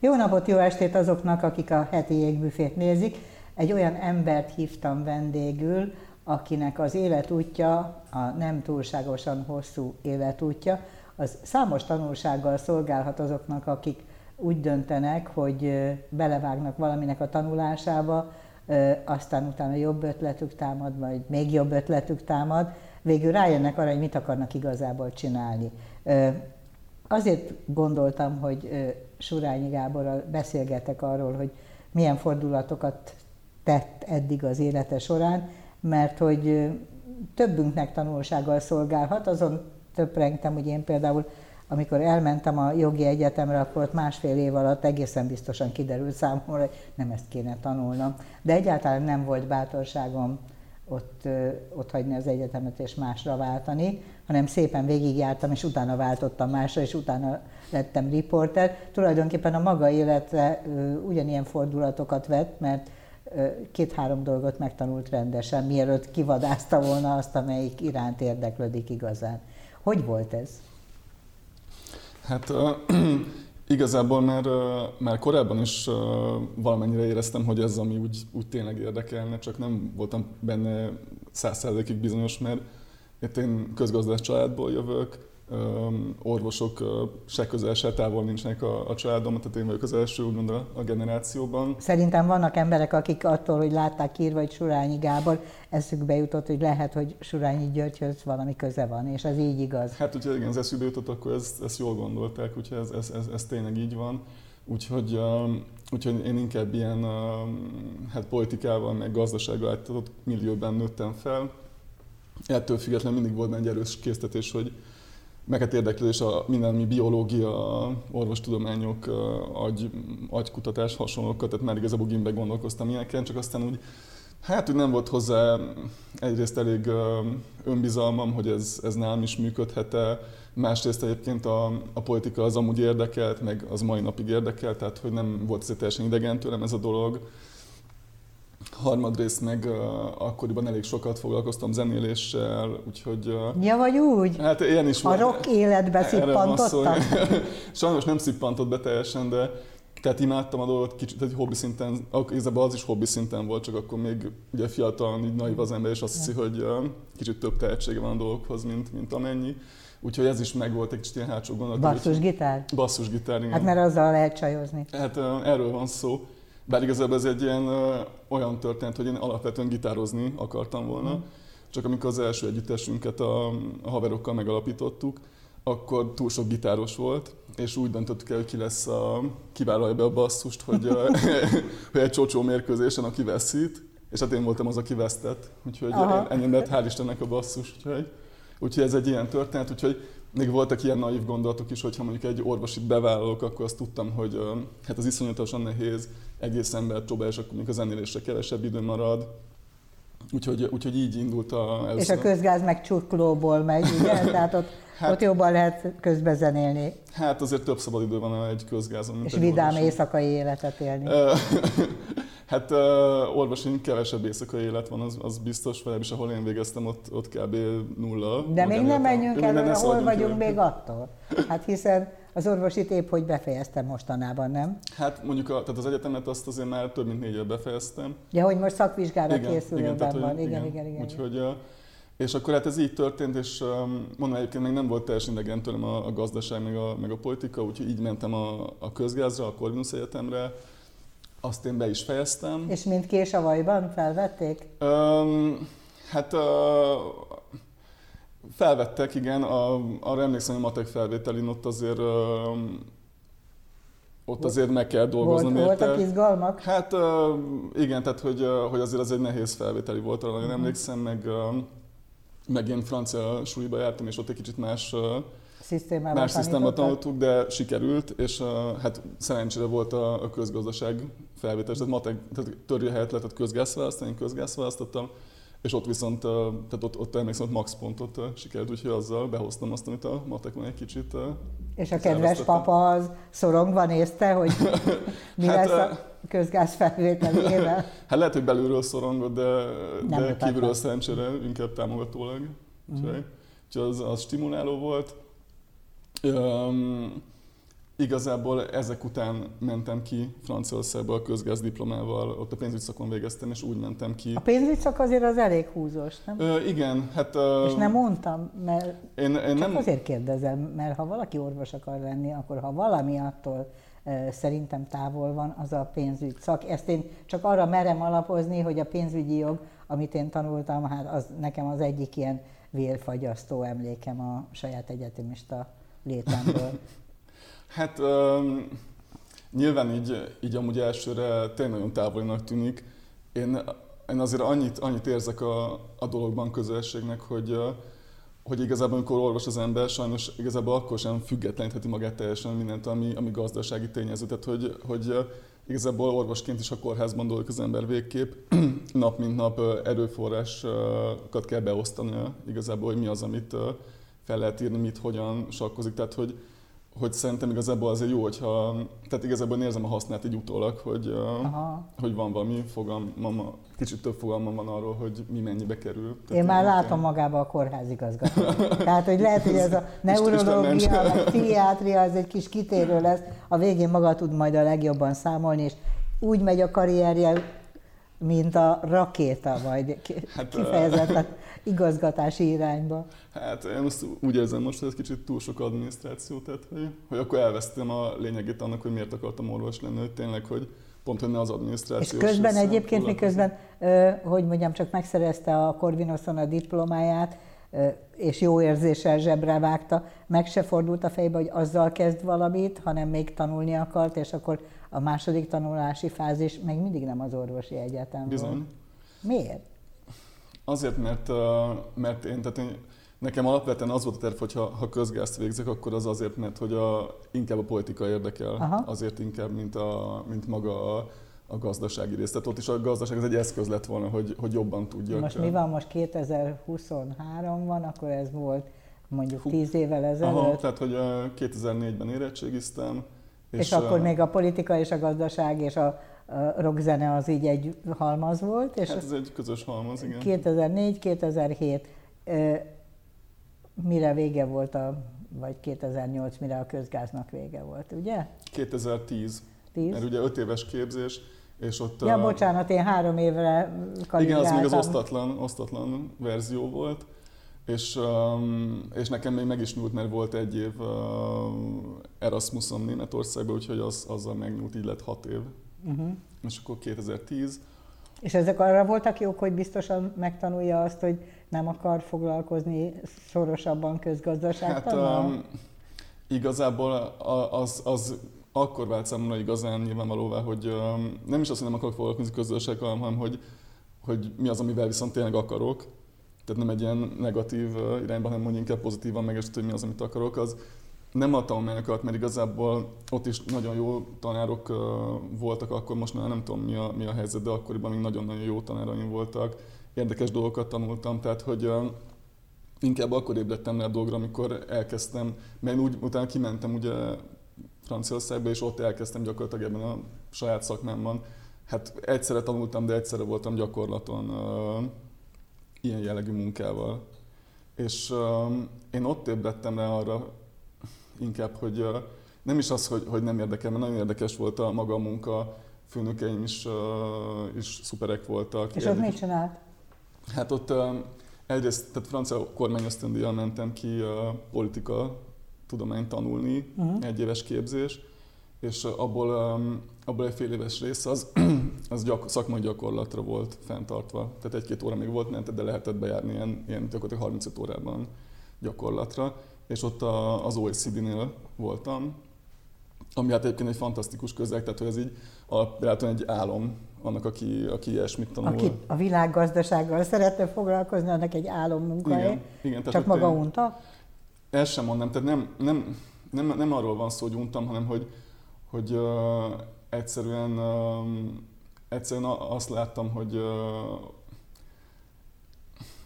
Jó napot, jó estét azoknak, akik a heti jégbüfét nézik. Egy olyan embert hívtam vendégül, akinek az életútja, a nem túlságosan hosszú életútja, az számos tanulsággal szolgálhat azoknak, akik úgy döntenek, hogy belevágnak valaminek a tanulásába, aztán utána jobb ötletük támad, vagy még jobb ötletük támad, végül rájönnek arra, hogy mit akarnak igazából csinálni. Azért gondoltam, hogy Surányi Gáborral beszélgetek arról, hogy milyen fordulatokat tett eddig az élete során, mert hogy többünknek tanulsággal szolgálhat, azon töprengtem, hogy én például amikor elmentem a jogi egyetemre, akkor ott másfél év alatt egészen biztosan kiderült számomra, hogy nem ezt kéne tanulnom. De egyáltalán nem volt bátorságom ott, ott hagyni az egyetemet és másra váltani, hanem szépen végigjártam, és utána váltottam másra, és utána lettem riporter. Tulajdonképpen a maga élete ugyanilyen fordulatokat vett, mert két-három dolgot megtanult rendesen, mielőtt kivadázta volna azt, amelyik iránt érdeklődik igazán. Hogy volt ez? Hát uh, igazából már, már korábban is uh, valamennyire éreztem, hogy ez ami úgy, úgy tényleg érdekelne, csak nem voltam benne százszerzékig bizonyos, mert itt én közgazdás családból jövök, orvosok se közel, se távol nincsenek a, a családomban, tehát én vagyok az első úgymond a, a generációban. Szerintem vannak emberek, akik attól, hogy látták írva, hogy Surányi Gábor, eszükbe jutott, hogy lehet, hogy Surányi Györgyhöz valami köze van, és ez így igaz. Hát, hogyha igen, az eszükbe jutott, akkor ezt, ezt jól gondolták, úgyhogy ez, ez, ez, ez tényleg így van. Úgyhogy, úgyhogy én inkább ilyen hát politikával, meg gazdasággal áttatott millióban nőttem fel. Ettől függetlenül mindig volt egy erős késztetés, hogy, meg hát érdeklődés a minden, mi biológia, orvostudományok, agy, agykutatás, hasonlókat, tehát már igazából gimbe gondolkoztam ilyeneken, csak aztán úgy, hát úgy nem volt hozzá egyrészt elég önbizalmam, hogy ez, ez nálam is működhet-e, másrészt egyébként a, a politika az amúgy érdekelt, meg az mai napig érdekelt, tehát hogy nem volt ez teljesen idegen tőlem ez a dolog harmadrészt meg uh, akkoriban elég sokat foglalkoztam zenéléssel, úgyhogy... Uh, ja, vagy úgy? Hát ilyen is A rock életbe szippantottak? Sajnos nem szippantott be teljesen, de tehát imádtam a dolgot, kicsit egy hobbi szinten, igazából az is hobbi szinten volt, csak akkor még ugye fiatal, így naiv az ember, és azt hiszi, hogy uh, kicsit több tehetsége van a dolgokhoz, mint, mint amennyi. Úgyhogy ez is megvolt egy kicsit ilyen hátsó gondolat. Basszusgitár? Basszusgitár, igen. Hát mert azzal lehet csajozni. Hát uh, erről van szó. Bár igazából ez egy ilyen ö, olyan történet, hogy én alapvetően gitározni akartam volna, mm. csak amikor az első együttesünket a, a haverokkal megalapítottuk, akkor túl sok gitáros volt, és úgy döntöttük el, hogy ki lesz a, kivállalja be a basszust, hogy, hogy egy csocsó mérkőzésen, aki veszít, és hát én voltam az, aki vesztett, úgyhogy ennyi lett, hál' Istennek a basszus, úgyhogy, úgyhogy ez egy ilyen történet, úgyhogy még voltak ilyen naív gondolatok is, hogyha mondjuk egy orvosit bevállalok, akkor azt tudtam, hogy hát az iszonyatosan nehéz, egész ember próbál, és akkor mondjuk a zenélésre kevesebb idő marad. Úgyhogy, úgyhogy így indult a... Ez és a közgáz meg csuklóból megy, ugye? Tehát ott, hát, ott jobban lehet közbe zenélni. Hát azért több szabad idő van egy közgázon. Mint és egy vidám orvoson. éjszakai életet élni. hát uh, orvosi kevesebb éjszakai élet van, az, az biztos, is ahol én végeztem, ott, ott kb. nulla. De még nem menjünk el, hol vagyunk még attól. Hát hiszen az orvosit épp hogy befejeztem mostanában, nem? Hát mondjuk a, tehát az egyetemet azt azért már több mint négy év befejeztem. Ja, hogy most szakvizsgára igen, készülőben igen, van. Igen, igen, igen, igen. Úgyhogy, és akkor hát ez így történt, és mondom egyébként még nem volt teljesen idegen tőlem a, a gazdaság, meg a, meg a politika, úgyhogy így mentem a, a közgázra, a Corvinus Egyetemre, azt én be is fejeztem. És mint késavajban felvették? Um, hát uh, Felvettek, igen, a, arra emlékszem, hogy a matek felvételin ott azért ott azért meg kell dolgozni. Volt, voltak izgalmak? Hát igen, tehát hogy, hogy azért az egy nehéz felvételi volt, arra uh-huh. emlékszem, meg, meg én francia súlyba jártam, és ott egy kicsit más szisztémában más szisztémában tanultuk, de sikerült, és hát szerencsére volt a, a közgazdaság felvétel, tehát, matek, tehát törő helyett lehetett közgáz választani, én közgáz választottam, és ott viszont, tehát ott, ott emlékszem, hogy max pontot sikerült, úgyhogy azzal behoztam azt, amit a matekon egy kicsit És a kedves papa az szorongva nézte, hogy mi hát, lesz a közgáz felvételével? Hát lehet, hogy belülről szorongott, de, de kívülről szerencsére inkább támogatólag. Úgyhogy, mm. úgyhogy az, az stimuláló volt. Um, igazából ezek után mentem ki Franciaországba a közgázdiplomával, ott a pénzügyszakon végeztem, és úgy mentem ki. A pénzügyszak azért az elég húzós, nem? Ö, igen, hát... Ö, és nem mondtam, mert én, én csak nem... azért kérdezem, mert ha valaki orvos akar lenni, akkor ha valami attól szerintem távol van, az a pénzügy szak. Ezt én csak arra merem alapozni, hogy a pénzügyi jog, amit én tanultam, hát az nekem az egyik ilyen vérfagyasztó emlékem a saját egyetemista létemből. hát um, nyilván így, így amúgy elsőre tényleg nagyon távolinak tűnik. Én, én azért annyit, annyit érzek a, a dologban közelségnek, hogy hogy igazából amikor olvas az ember, sajnos igazából akkor sem függetlenítheti magát teljesen mindent, ami, ami gazdasági tényező. Tehát, hogy, hogy igazából orvosként is a kórházban dolgozik az ember végképp, nap mint nap erőforrásokat kell beosztani igazából, hogy mi az, amit fel lehet írni, mit, hogyan sakkozik. Tehát, hogy, hogy szerintem igazából azért jó, hogyha, tehát igazából érzem a hasznát egy utólag, hogy, Aha. hogy van valami fogalmam, kicsit több fogalmam van arról, hogy mi mennyibe kerül. Tehát én már látom magába a kórházigazgató. Tehát, hogy lehet, hogy ez a neurológia, a pszichiátria, az egy kis kitérő lesz, a végén maga tud majd a legjobban számolni, és úgy megy a karrierje, mint a rakéta, vagy hát, kifejezetten igazgatási irányba. Hát én azt úgy érzem most, hogy ez kicsit túl sok adminisztráció, tehát hogy, hogy akkor elvesztem a lényegét annak, hogy miért akartam orvos lenni, hogy tényleg, hogy pont, hogy ne az adminisztráció. És közben egyébként, miközben, hogy mondjam, csak megszerezte a Corvinoson a diplomáját, és jó érzéssel zsebre vágta, meg se fordult a fejbe, hogy azzal kezd valamit, hanem még tanulni akart, és akkor a második tanulási fázis még mindig nem az orvosi egyetem Bizony. volt. Miért? Azért, mert, mert én, tehát én, nekem alapvetően az volt a terv, hogy ha, ha közgázt végzek, akkor az azért, mert hogy a, inkább a politika érdekel, Aha. azért inkább, mint, a, mint maga a, a gazdasági rész. Tehát ott is a gazdaság az egy eszköz lett volna, hogy, hogy jobban tudjak. Most mi van, most 2023 van, akkor ez volt mondjuk Hú, 10 évvel ezelőtt. Aha, tehát hogy 2004-ben érettségiztem. És, és akkor a... még a politika és a gazdaság és a rockzene az így egy halmaz volt. És hát ez egy közös halmaz, igen. 2004-2007 mire vége volt a, vagy 2008, mire a közgáznak vége volt, ugye? 2010. 10? Mert ugye 5 éves képzés, és ott... Ja, a... bocsánat, én három évre Igen, az még az osztatlan, osztatlan verzió volt. És, um, és nekem még meg is nyúlt, mert volt egy év uh, Erasmusom Németországban, úgyhogy az, azzal megnyúlt, így lett hat év. Uh-huh. És akkor 2010. És ezek arra voltak jók, hogy biztosan megtanulja azt, hogy nem akar foglalkozni szorosabban közgazdaságtannal? Hát um, igazából az, az akkor vált számomra igazán nyilvánvalóvá, hogy um, nem is azt, hogy nem akarok foglalkozni közgazdasággal, hanem hogy, hogy mi az, amivel viszont tényleg akarok. Tehát nem egy ilyen negatív irányban, hanem mondjuk inkább pozitívan megest, hogy mi az, amit akarok. Az, nem a tanulmányokat, mert igazából ott is nagyon jó tanárok voltak, akkor most már nem tudom mi a, mi a helyzet, de akkoriban még nagyon-nagyon jó tanáraim voltak. Érdekes dolgokat tanultam, tehát hogy inkább akkor ébredtem rá a dolgra, amikor elkezdtem, mert úgy utána kimentem ugye Franciaországba, és ott elkezdtem gyakorlatilag ebben a saját szakmámban. Hát egyszerre tanultam, de egyszerre voltam gyakorlaton ilyen jellegű munkával. És uh, én ott ébredtem rá arra, inkább, hogy nem is az, hogy, hogy nem érdekel, mert nagyon érdekes volt a maga a munka, főnökeim is, is szuperek voltak. És ott mit csinált? Hát ott egyrészt, tehát francia kormányösztöndíjjal mentem ki a politika tudományt tanulni, uh-huh. egy éves képzés, és abból, abból egy fél éves rész az, az gyak, szakmai gyakorlatra volt fenntartva. Tehát egy-két óra még volt ment, de lehetett bejárni ilyen, ilyen gyakorlatilag 35 órában gyakorlatra és ott a, az OECD-nél voltam, ami hát egyébként egy fantasztikus közeg, tehát hogy ez így alapvetően egy álom annak, aki, aki ilyesmit tanul. Aki a világgazdasággal szeretne foglalkozni, annak egy álom munkahely. Igen, igen, tehát Csak maga én, unta? Ezt sem mondom, tehát nem, nem, nem, nem arról van szó, hogy untam, hanem hogy, hogy uh, egyszerűen, uh, egyszerűen azt láttam, hogy, uh,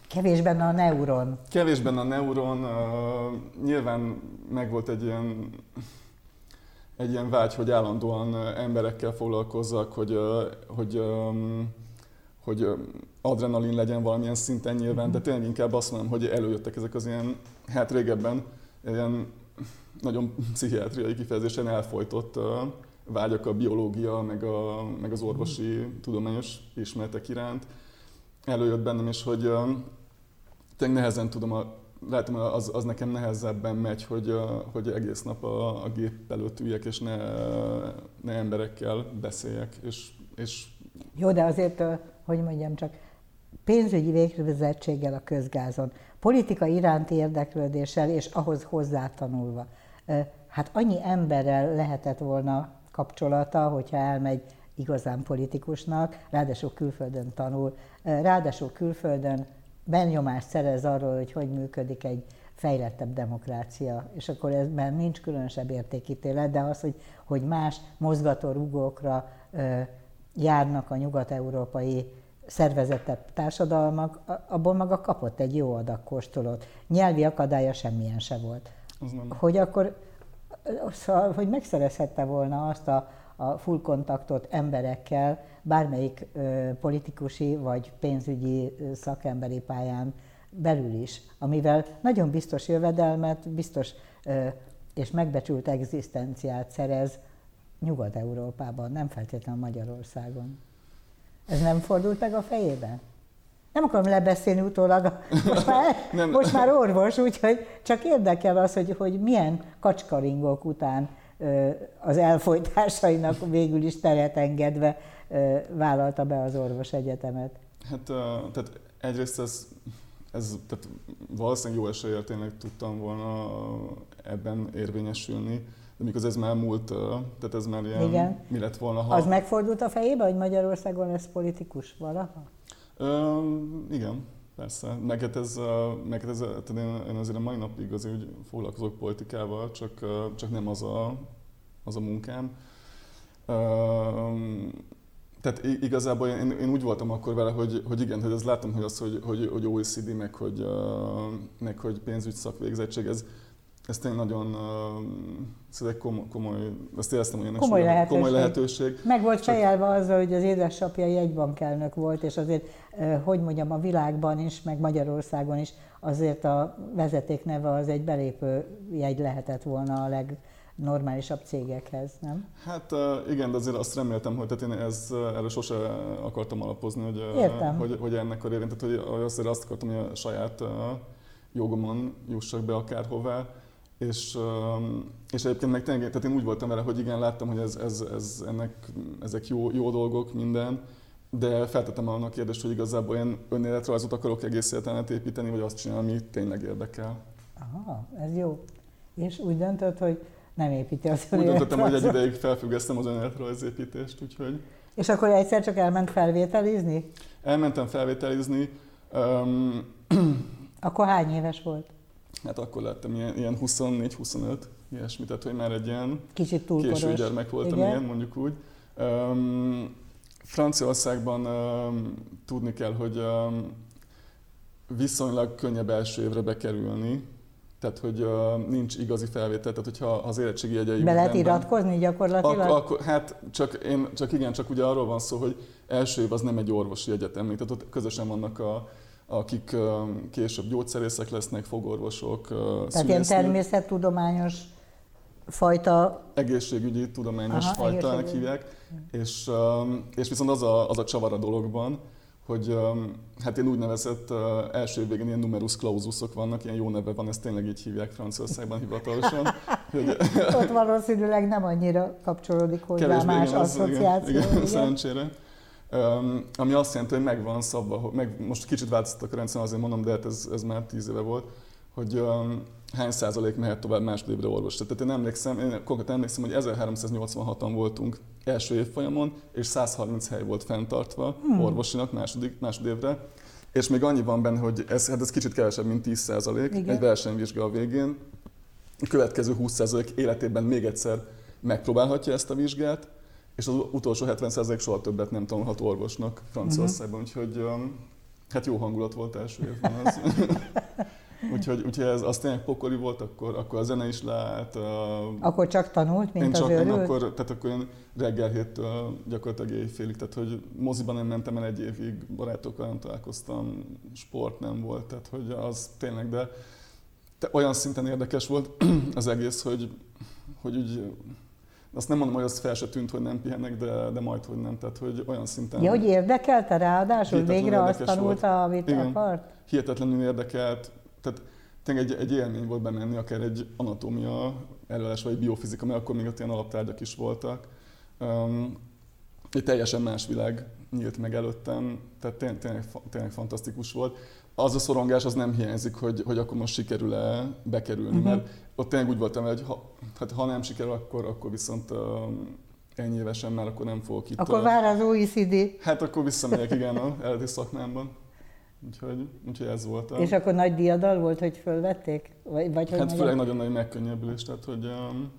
Kevés benne a neuron. Kevés benne a neuron. Uh, nyilván megvolt egy ilyen, egy ilyen vágy, hogy állandóan emberekkel foglalkozzak, hogy, uh, hogy, um, hogy adrenalin legyen valamilyen szinten nyilván, de tényleg inkább azt mondom, hogy előjöttek ezek az ilyen, hát régebben ilyen nagyon pszichiátriai kifejezésen elfolytott vágyak a biológia, meg, a, meg az orvosi tudományos ismeretek iránt. Előjött bennem is, hogy tényleg nehezen tudom, a, látom, az, az nekem nehezebben megy, hogy, hogy egész nap a, a gép előtt üljek, és ne, ne emberekkel beszéljek. És, és... Jó, de azért, hogy mondjam csak, pénzügyi végzettséggel a közgázon, politika iránti érdeklődéssel és ahhoz hozzátanulva. Hát annyi emberrel lehetett volna kapcsolata, hogyha elmegy igazán politikusnak, ráadásul külföldön tanul, ráadásul külföldön benyomást szerez arról, hogy hogy működik egy fejlettebb demokrácia, és akkor ezben nincs különösebb értékítélet, de az, hogy, hogy más mozgató rugókra járnak a nyugat-európai szervezettebb társadalmak, abból maga kapott egy jó adag kóstolót. Nyelvi akadálya semmilyen se volt. Hogy akkor, szóval, hogy megszerezhette volna azt a, a full kontaktot emberekkel, bármelyik ö, politikusi vagy pénzügyi szakemberi pályán belül is, amivel nagyon biztos jövedelmet, biztos ö, és megbecsült egzisztenciát szerez Nyugat-Európában, nem feltétlenül Magyarországon. Ez nem fordult meg a fejében? Nem akarom lebeszélni utólag, most már, nem. most már orvos, úgyhogy csak érdekel az, hogy, hogy milyen kacskaringok után az elfolytásainak végül is teret engedve vállalta be az orvos egyetemet. Hát tehát egyrészt ez, ez tehát valószínűleg jó eséllyel tényleg tudtam volna ebben érvényesülni, de mikor ez már múlt, tehát ez már ilyen, Igen. mi lett volna, ha... Az megfordult a fejébe, hogy Magyarországon lesz politikus valaha? Ö, igen, persze. Neked ez, neked ez tehát én, én azért a mai napig azért úgy foglalkozok politikával, csak, csak nem az a, az a munkám. Ö, tehát igazából én, én úgy voltam akkor vele, hogy, hogy igen, hogy ez látom, hogy az, hogy, hogy, hogy OECD, meg hogy, meg hogy pénzügy szakvégzettség, ez, ez tényleg nagyon ez egy komoly, komoly ezt éreztem, hogy komoly lehetőség. komoly lehetőség. Meg volt Csak... fejelve azzal, hogy az édesapja jegybankelnök volt, és azért, hogy mondjam, a világban is, meg Magyarországon is azért a vezeték neve az egy belépő jegy lehetett volna a leg, normálisabb cégekhez, nem? Hát igen, de azért azt reméltem, hogy tehát én ez, erre sose akartam alapozni, hogy, Értem. hogy, hogy ennek a révén, tehát hogy azért azt akartam, hogy a saját jogomon jussak be akárhová, és, és egyébként meg tényleg, tehát én úgy voltam vele, hogy igen, láttam, hogy ez, ez, ez ennek, ezek jó, jó dolgok, minden, de feltettem annak a kérdést, hogy igazából én önéletrajzot akarok egész életenet építeni, vagy azt csinálni, ami tényleg érdekel. Aha, ez jó. És úgy döntött, hogy nem építi az Úgy döntöttem, hogy egy ideig felfüggesztem az önéletrajzépítést, úgyhogy... És akkor egyszer csak elment felvételizni? Elmentem felvételizni. Um, akkor hány éves volt? Hát akkor lettem ilyen, ilyen 24-25, ilyesmi, tehát hogy már egy ilyen Kicsit késő gyermek voltam, igen. ilyen mondjuk úgy. Um, Franciaországban um, tudni kell, hogy um, viszonylag könnyebb első évre bekerülni, tehát hogy uh, nincs igazi felvétel, tehát hogyha az érettségi jegyeim... Be lehet iratkozni gyakorlatilag? Ak- akkor, hát csak, én, csak igen, csak ugye arról van szó, hogy első év az nem egy orvosi egyetem, tehát ott közösen vannak a, akik később gyógyszerészek lesznek, fogorvosok, Tehát ilyen természettudományos fajta... Egészségügyi, tudományos Aha, fajtának hívják. És, és viszont az a, az a csavar a dologban, hogy hát ilyen úgynevezett első végén ilyen numerus claususok vannak, ilyen jó neve van, ezt tényleg így hívják Franciaországban hivatalosan. hogy, Ott valószínűleg nem annyira kapcsolódik hozzá más igen, asszociáció. Igen, igen, szerencsére. Ami azt jelenti, hogy megvan szabva, meg, most kicsit változtattak a rendszer, azért mondom, de hát ez, ez már tíz éve volt, hogy um, hány százalék mehet tovább másodévre orvos. Tehát én emlékszem, én konkrétan emlékszem, hogy 1386-an voltunk első évfolyamon, és 130 hely volt fenntartva hmm. orvosinak második, másodévre. És még annyi van benne, hogy ez, hát ez kicsit kevesebb, mint 10 százalék egy versenyvizsga a végén. A következő 20 százalék életében még egyszer megpróbálhatja ezt a vizsgát, és az utolsó 70% soha többet nem tanulhat orvosnak Franciaországban, uh-huh. úgyhogy hát jó hangulat volt első évben az. úgyhogy, úgyhogy ez az tényleg pokoli volt, akkor, akkor a zene is lehet. Akkor csak tanult, mint én az csak, én akkor, tehát akkor én reggel héttől gyakorlatilag éjfélig, tehát hogy moziban nem mentem el egy évig, barátokkal nem találkoztam, sport nem volt, tehát hogy az tényleg, de olyan szinten érdekes volt az egész, hogy, hogy úgy azt nem mondom, hogy az fel se tűnt, hogy nem pihenek, de, de majd, hogy nem. Tehát, hogy olyan szinten... Ja, hogy érdekelte ráadásul? Végre azt tanulta, volt. amit Igen, akart? Hihetetlenül érdekelt. Tehát tényleg egy, egy élmény volt bemenni, akár egy anatómia előadás, vagy egy biofizika, mert akkor még ott ilyen alaptárgyak is voltak. Um, egy teljesen más világ nyílt meg előttem, tehát tényleg, tényleg, tényleg fantasztikus volt. Az a szorongás az nem hiányzik, hogy, hogy akkor most sikerül-e bekerülni, uh-huh. mert ott tényleg úgy voltam, hogy ha, hát ha nem sikerül, akkor, akkor viszont uh, ennyi évesen már akkor nem fogok itt. Akkor vár az OECD. Hát akkor visszamegyek, igen, a eredeti szakmámban. Úgyhogy, úgyhogy ez volt. És akkor nagy diadal volt, hogy fölvették? Vagy, vagy hogy hát főleg nagyon nagy megkönnyebbülés, tehát hogy um,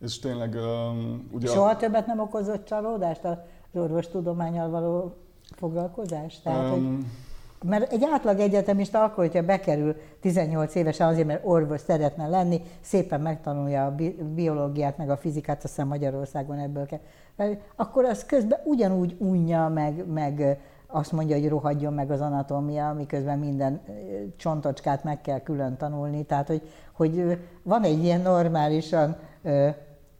és tényleg um, ugye... Soha a... többet nem okozott csalódást az orvostudományal való foglalkozás? Tehát, um, hogy mert egy átlag egyetemista akkor, hogyha bekerül 18 évesen azért, mert orvos szeretne lenni, szépen megtanulja a biológiát, meg a fizikát, aztán Magyarországon ebből kell. Akkor az közben ugyanúgy unja, meg, meg azt mondja, hogy rohadjon meg az anatómia, miközben minden csontocskát meg kell külön tanulni. Tehát, hogy, hogy van egy ilyen normálisan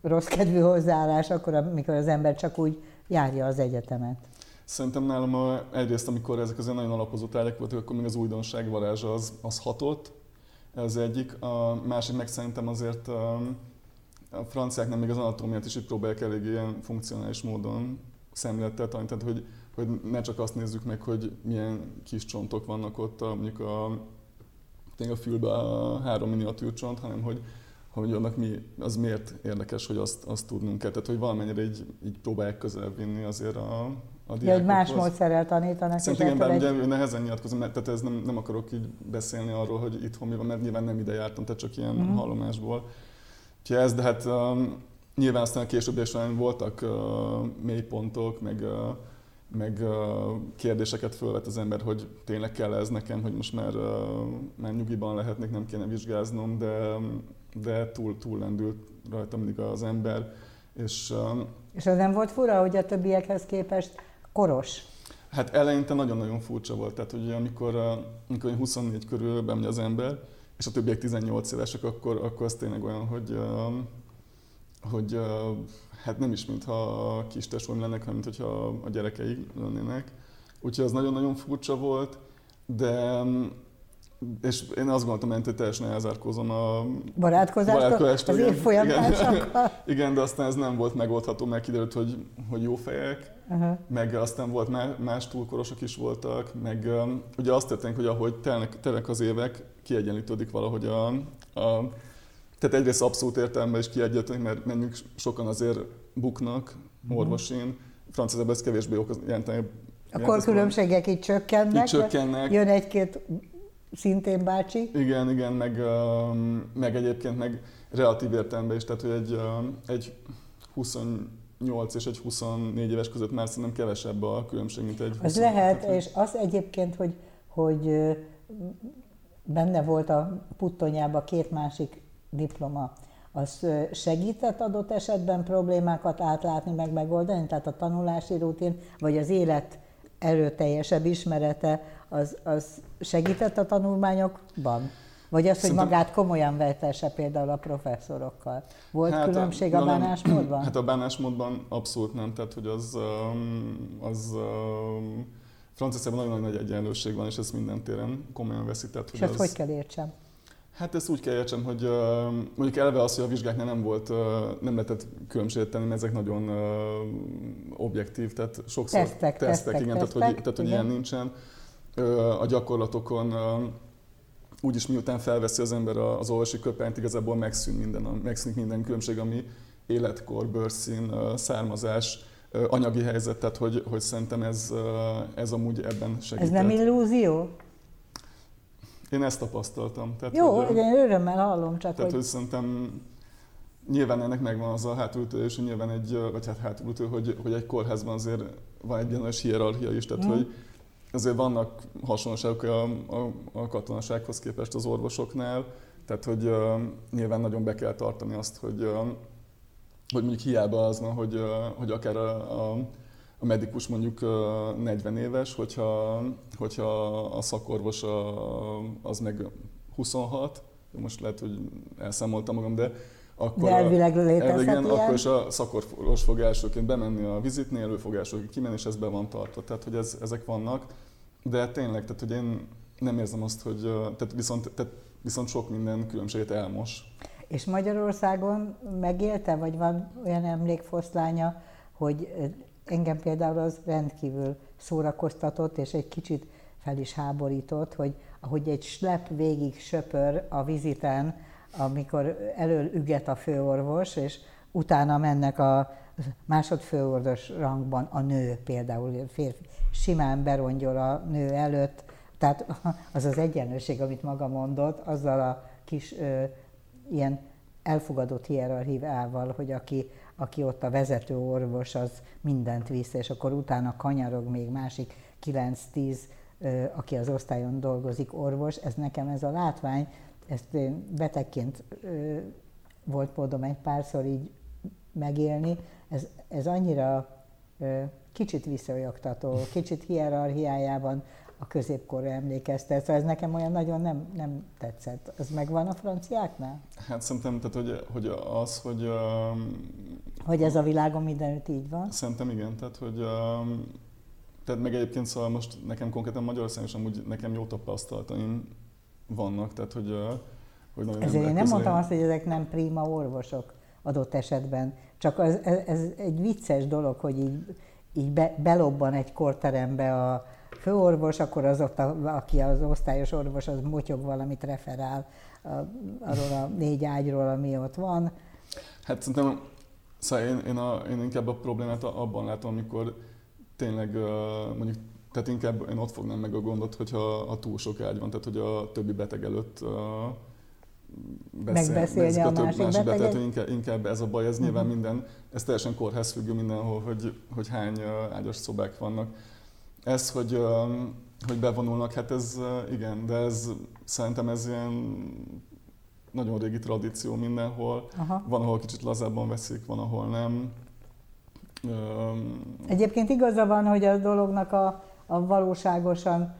rossz kedvű hozzáállás, akkor, amikor az ember csak úgy járja az egyetemet. Szerintem nálam egyrészt, amikor ezek az nagyon alapozó tárgyak voltak, akkor még az újdonság varázsa az, az hatott. Ez egyik. A másik meg szerintem azért a, a franciák nem még az anatómiát is így próbálják elég ilyen funkcionális módon szemlélettel tanítani, tehát hogy, hogy ne csak azt nézzük meg, hogy milyen kis csontok vannak ott, a, mondjuk a, a fülbe a három miniatűr csont, hanem hogy, hogy annak mi, az miért érdekes, hogy azt, azt tudnunk kell. Tehát, hogy valamennyire így, így próbálják közelebb vinni azért a, a ja, hogy más módszerrel tanítanak. Szerintem igen, bár egy... ugye nehezen nyilatkozom, mert tehát ez nem, nem akarok így beszélni arról, hogy itthon mi van, mert nyilván nem ide jártam, tehát csak ilyen mm. hallomásból. Úgyhogy ez, de hát um, nyilván aztán a később során voltak uh, mélypontok, meg, uh, meg uh, kérdéseket fölvet az ember, hogy tényleg kell ez nekem, hogy most már, uh, már nyugiban lehetnék, nem kéne vizsgáznom, de, de túl, túl lendült rajta mindig az ember. És, um, és az nem volt fura, hogy a többiekhez képest koros? Hát eleinte nagyon-nagyon furcsa volt, tehát hogy amikor, amikor 24 körül bemegy az ember, és a többiek 18 évesek, akkor, akkor az tényleg olyan, hogy, hogy hát nem is mintha a kis tesóm lennek, hanem mintha a gyerekei lennének. Úgyhogy az nagyon-nagyon furcsa volt, de és én azt gondoltam, hogy teljesen elzárkózom a barátkozástól, az évfolyamtársakkal. Igen, igen, de aztán ez nem volt megoldható, mert kiderült, hogy, hogy jó fejek, uh-huh. meg aztán volt más túlkorosok is voltak, meg um, ugye azt történik, hogy ahogy telnek, telnek az évek, kiegyenlítődik valahogy a, a tehát egyrészt abszolút értelemben is kiegyenlítődik, mert menjünk sokan azért buknak uh-huh. orvosin, franciául ez kevésbé okoz, jelenteni akkor különbségek itt csökkennek, itt csökkennek. jön egy-két szintén bácsi. Igen, igen, meg, meg egyébként meg relatív értelemben is, tehát hogy egy, egy 28 és egy 24 éves között már szerintem kevesebb a különbség, mint egy 20. Az lehet, és az egyébként, hogy, hogy benne volt a puttonyába két másik diploma, az segített adott esetben problémákat átlátni, meg megoldani, tehát a tanulási rutin, vagy az élet erőteljesebb ismerete, az, az segített a tanulmányokban? Vagy az, hogy Szerintem... magát komolyan vetesse például a professzorokkal? Volt hát különbség a, a bánásmódban? Hát a bánásmódban abszolút nem, tehát hogy az, az Franciaországban nagyon nagy egyenlőség van, és ezt minden téren komolyan veszi. Tehát, és ezt hogy kell értsem? Hát ezt úgy kell értsem, hogy uh, mondjuk eleve az, hogy a vizsgáknál nem volt, uh, nem lehetett különbséget tenni, mert ezek nagyon uh, objektív, tehát sokszor tesztek, tesztek, tesztek igen, tesztek, tehát hogy, tehát, hogy ilyen nincsen. Uh, a gyakorlatokon uh, úgyis miután felveszi az ember az orvosi köpenyt, igazából megszűn minden, megszűnik minden különbség, ami életkor, bőrszín, származás, anyagi helyzet, tehát hogy, hogy szerintem ez, ez amúgy ebben segít. Ez nem illúzió? Én ezt tapasztaltam. Tehát, Jó, hogy, én örömmel hallom csak, Tehát, hogy... hogy szerintem nyilván ennek megvan az a hátulütő, és nyilván egy, vagy hát hátulütő, hogy, hogy egy kórházban azért van egy ilyen hierarchia is, tehát mm. hogy azért vannak hasonlóságok a, a, a katonasághoz képest az orvosoknál, tehát hogy uh, nyilván nagyon be kell tartani azt, hogy, uh, hogy mondjuk hiába az van, hogy, uh, hogy akár a, a a medikus mondjuk 40 éves, hogyha, hogyha a szakorvos az meg 26, most lehet, hogy elszámoltam magam, de akkor, de elvileg létezhet elvileg, akkor is a szakorvos fog elsőként bemenni a vizitnél, ő fog elsőként kimenni, és ez be van tartva. Tehát, hogy ez, ezek vannak. De tényleg, tehát, hogy én nem érzem azt, hogy tehát viszont, tehát viszont sok minden különbséget elmos. És Magyarországon megélte, vagy van olyan emlékfoszlánya, hogy engem például az rendkívül szórakoztatott, és egy kicsit fel is háborított, hogy ahogy egy slep végig söpör a viziten, amikor elől üget a főorvos, és utána mennek a másodfőorvos rangban a nő például, férfi, simán berongyol a nő előtt, tehát az az egyenlőség, amit maga mondott, azzal a kis ö, ilyen elfogadott hierarchiával, hogy aki, aki ott a vezető orvos, az mindent visz, és akkor utána kanyarog még másik 9-10, aki az osztályon dolgozik, orvos. Ez nekem ez a látvány, ezt én betegként volt módom egy párszor így megélni, ez, ez annyira kicsit visszajogtató, kicsit hierarchiájában a középkorra emlékeztet, szóval ez nekem olyan nagyon nem, nem tetszett. Ez megvan a franciáknál? Hát szerintem, tehát, hogy, hogy az, hogy... Um, hogy ez a világon mindenütt így van? Szerintem igen, tehát, hogy um, tehát meg egyébként szóval most nekem konkrétan Magyarországon is amúgy nekem jó tapasztalataim vannak, tehát hogy, hogy nagyon Ezért én nem mondtam azt, hogy ezek nem prima orvosok adott esetben, csak az, ez, ez egy vicces dolog, hogy így, így be, belobban egy korterembe a, főorvos, akkor az ott, a, aki az osztályos orvos, az motyog valamit referál a, arról a négy ágyról, ami ott van. Hát szerintem szóval én, én, a, én inkább a problémát abban látom, amikor tényleg mondjuk tehát inkább én ott fognám meg a gondot, hogyha a túl sok ágy van, tehát hogy a többi beteg előtt beszél, megbeszélni a, másik, másik beteget. Inkább, inkább ez a baj, ez uh-huh. nyilván minden, ez teljesen kórház függő mindenhol, hogy, hogy hány ágyas szobák vannak. Ez, hogy, hogy bevonulnak, hát ez igen, de ez szerintem ez ilyen nagyon régi tradíció mindenhol. Aha. Van, ahol kicsit lazábban veszik, van, ahol nem. Egyébként igaza van, hogy a dolognak a, a valóságosan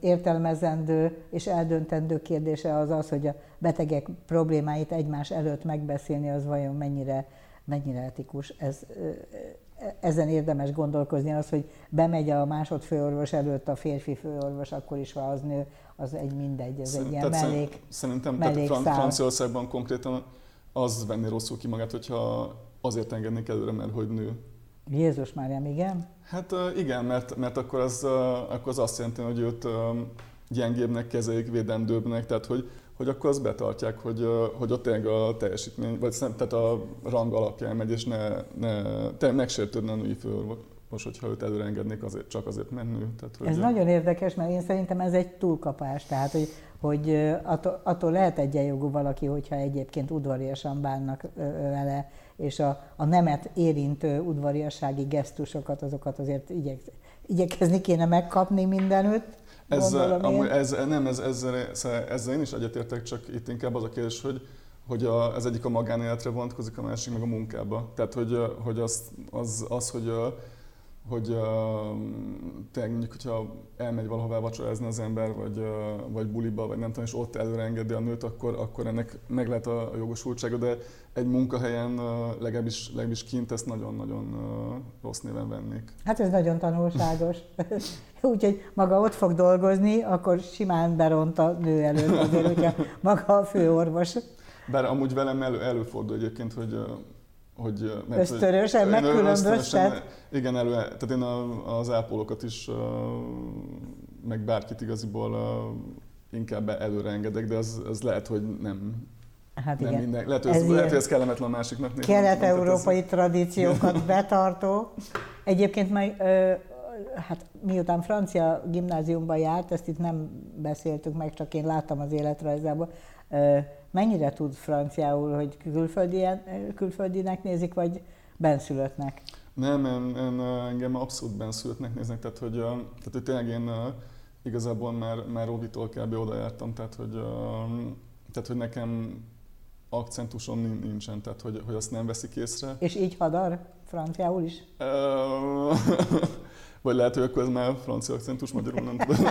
értelmezendő és eldöntendő kérdése az az, hogy a betegek problémáit egymás előtt megbeszélni, az vajon mennyire, mennyire etikus. Ez, ezen érdemes gondolkozni, az, hogy bemegy a másodfőorvos előtt a férfi főorvos, akkor is, ha az nő, az egy mindegy, ez egy ilyen mellék Szerintem mellék tehát Fran- Franciaországban konkrétan az venni rosszul ki magát, hogyha azért engednék előre, mert hogy nő. Jézus Máriám, igen? Hát igen, mert, mert akkor, az, akkor az azt jelenti, hogy őt gyengébbnek kezelik, védendőbbnek, tehát hogy hogy akkor azt betartják, hogy, hogy ott tényleg a teljesítmény, vagy tehát a rang alapján megy, és ne, ne te megsértődne a női főorvos, hogyha őt előre engednék azért, csak azért menni. Tehát, hogy ez a... nagyon érdekes, mert én szerintem ez egy túlkapás, tehát hogy, hogy attól, attól lehet egyenjogú valaki, hogyha egyébként udvariasan bánnak vele, és a, a nemet érintő udvariassági gesztusokat, azokat azért igyek, igyekezni kéne megkapni mindenütt. Ez, amúgy, ez, nem, ez, ezzel, ezzel én is egyetértek, csak itt inkább az a kérdés, hogy, hogy a, ez egyik a magánéletre vonatkozik, a másik meg a munkába. Tehát, hogy, hogy az, az, az hogy hogy uh, tényleg mondjuk, hogyha elmegy valahová vacsorázni az ember, vagy, uh, vagy buliba, vagy nem tudom, és ott előre engedi a nőt, akkor, akkor ennek meg lehet a, a jogosultsága, de egy munkahelyen uh, legalábbis, legalábbis kint ezt nagyon-nagyon uh, rossz néven vennék. Hát ez nagyon tanulságos. Úgyhogy maga ott fog dolgozni, akkor simán beront a nő előtt azért, hogyha maga a főorvos. Bár amúgy velem elő, előfordul egyébként, hogy hogy... Mert, Ösztörösen, megkülönböztet? Igen, elő, tehát én az ápolókat is, meg bárkit igaziból inkább előre engedek, de az, az lehet, hogy nem, Hát nem igen. Minden, lehet, hogy ez, ez, lehet, hogy ez kellemetlen a másiknak. Kelet-európai ez... tradíciókat betartó. Egyébként meg, hát miután francia gimnáziumban járt, ezt itt nem beszéltük meg, csak én láttam az életrajzában, mennyire tud franciául, hogy külföldi, külföldinek nézik, vagy benszülöttnek? Nem, én, én, engem abszolút benszülöttnek néznek, tehát hogy, tehát, hogy tényleg én igazából már, már Óvitól kb. oda jártam, tehát hogy, tehát hogy nekem akcentuson nincsen, tehát hogy, hogy azt nem veszik észre. És így hadar franciául is? Vagy lehet, hogy akkor ez már francia akcentus, magyarul nem tudom.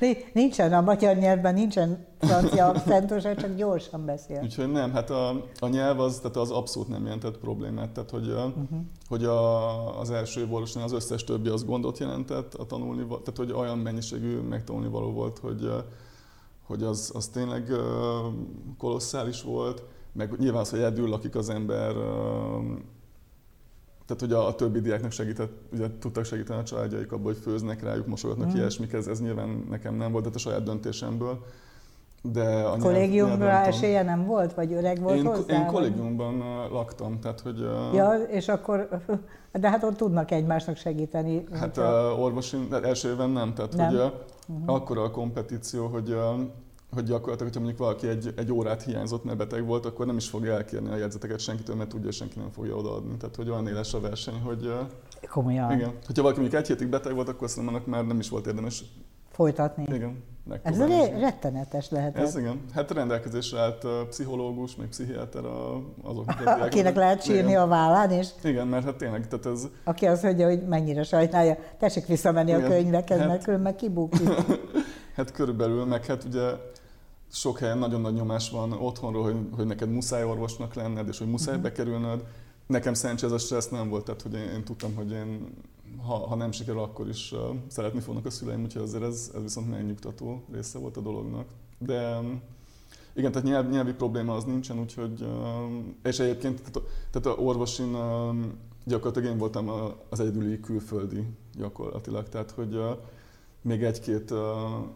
nincsen, a magyar nyelvben nincsen francia akcentus, csak gyorsan beszél. Úgyhogy nem, hát a, a nyelv az, tehát az abszolút nem jelentett problémát. Tehát, hogy, uh-huh. hogy a, az első évorvosnál az összes többi az gondot jelentett a tanulni, tehát hogy olyan mennyiségű megtanulni való volt, hogy, hogy az, az tényleg kolosszális volt, meg nyilván az, hogy egyedül lakik az ember, tehát hogy a, a többi diáknak segített, ugye tudtak segíteni a családjaik abban, hogy főznek rájuk, mosogatnak mm. ilyesmik, ez, ez nyilván nekem nem volt, tehát a saját döntésemből. De a kollégiumra esélye nem volt, vagy öreg volt én, hozzá? Én kollégiumban vagy? laktam, tehát hogy... Ja, és akkor, de hát ott tudnak egymásnak segíteni. Hát hogyha... orvosi, első évben nem, tehát nem. hogy uh-huh. akkor a kompetíció, hogy hogy gyakorlatilag, hogyha mondjuk valaki egy, egy órát hiányzott, mert beteg volt, akkor nem is fogja elkérni a jegyzeteket senkitől, mert tudja, senki nem fogja odaadni. Tehát, hogy olyan éles a verseny, hogy... Komolyan. Igen. Hogyha valaki mondjuk egy hétig beteg volt, akkor szerintem annak már nem is volt érdemes folytatni. Igen. Ez re- rettenetes lehet. Ez igen. Hát rendelkezésre állt a pszichológus, meg pszichiáter azok. Akinek lehet sírni igen. a vállán is. Igen, mert hát tényleg, tehát ez... Aki azt mondja, hogy mennyire sajnálja, tessék visszamenni igen. a könyvekhez, hát... mert különben kibukik. hát körülbelül, meg hát ugye sok helyen nagyon nagy nyomás van otthonról, hogy, hogy neked muszáj orvosnak lenned, és hogy muszáj uh-huh. bekerülnöd. Nekem szerencsé ez a stressz nem volt, tehát hogy én, én tudtam, hogy én, ha, ha nem sikerül, akkor is uh, szeretni fognak a szüleim, úgyhogy azért ez, ez viszont megnyugtató része volt a dolognak. De igen, tehát nyelv, nyelvi probléma az nincsen, úgyhogy, és egyébként tehát, tehát a orvosin gyakorlatilag én voltam az egyedüli külföldi gyakorlatilag, tehát hogy még egy-két uh,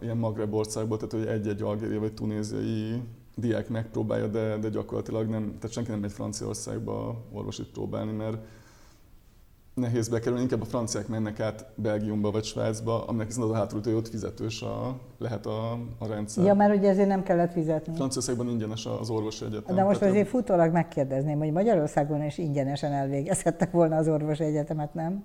ilyen Magreb országból, tehát hogy egy-egy algériai vagy tunéziai diák megpróbálja, de, de gyakorlatilag nem, tehát senki nem megy Franciaországba orvosit próbálni, mert nehéz bekerülni, inkább a franciák mennek át Belgiumba vagy Svájcba, aminek viszont az a hátul, hogy ott fizetős a, lehet a, a rendszer. Ja, mert ugye ezért nem kellett fizetni. Franciaországban ingyenes az orvosi egyetem. De most azért futólag megkérdezném, hogy Magyarországon is ingyenesen elvégezhettek volna az orvosi egyetemet, nem?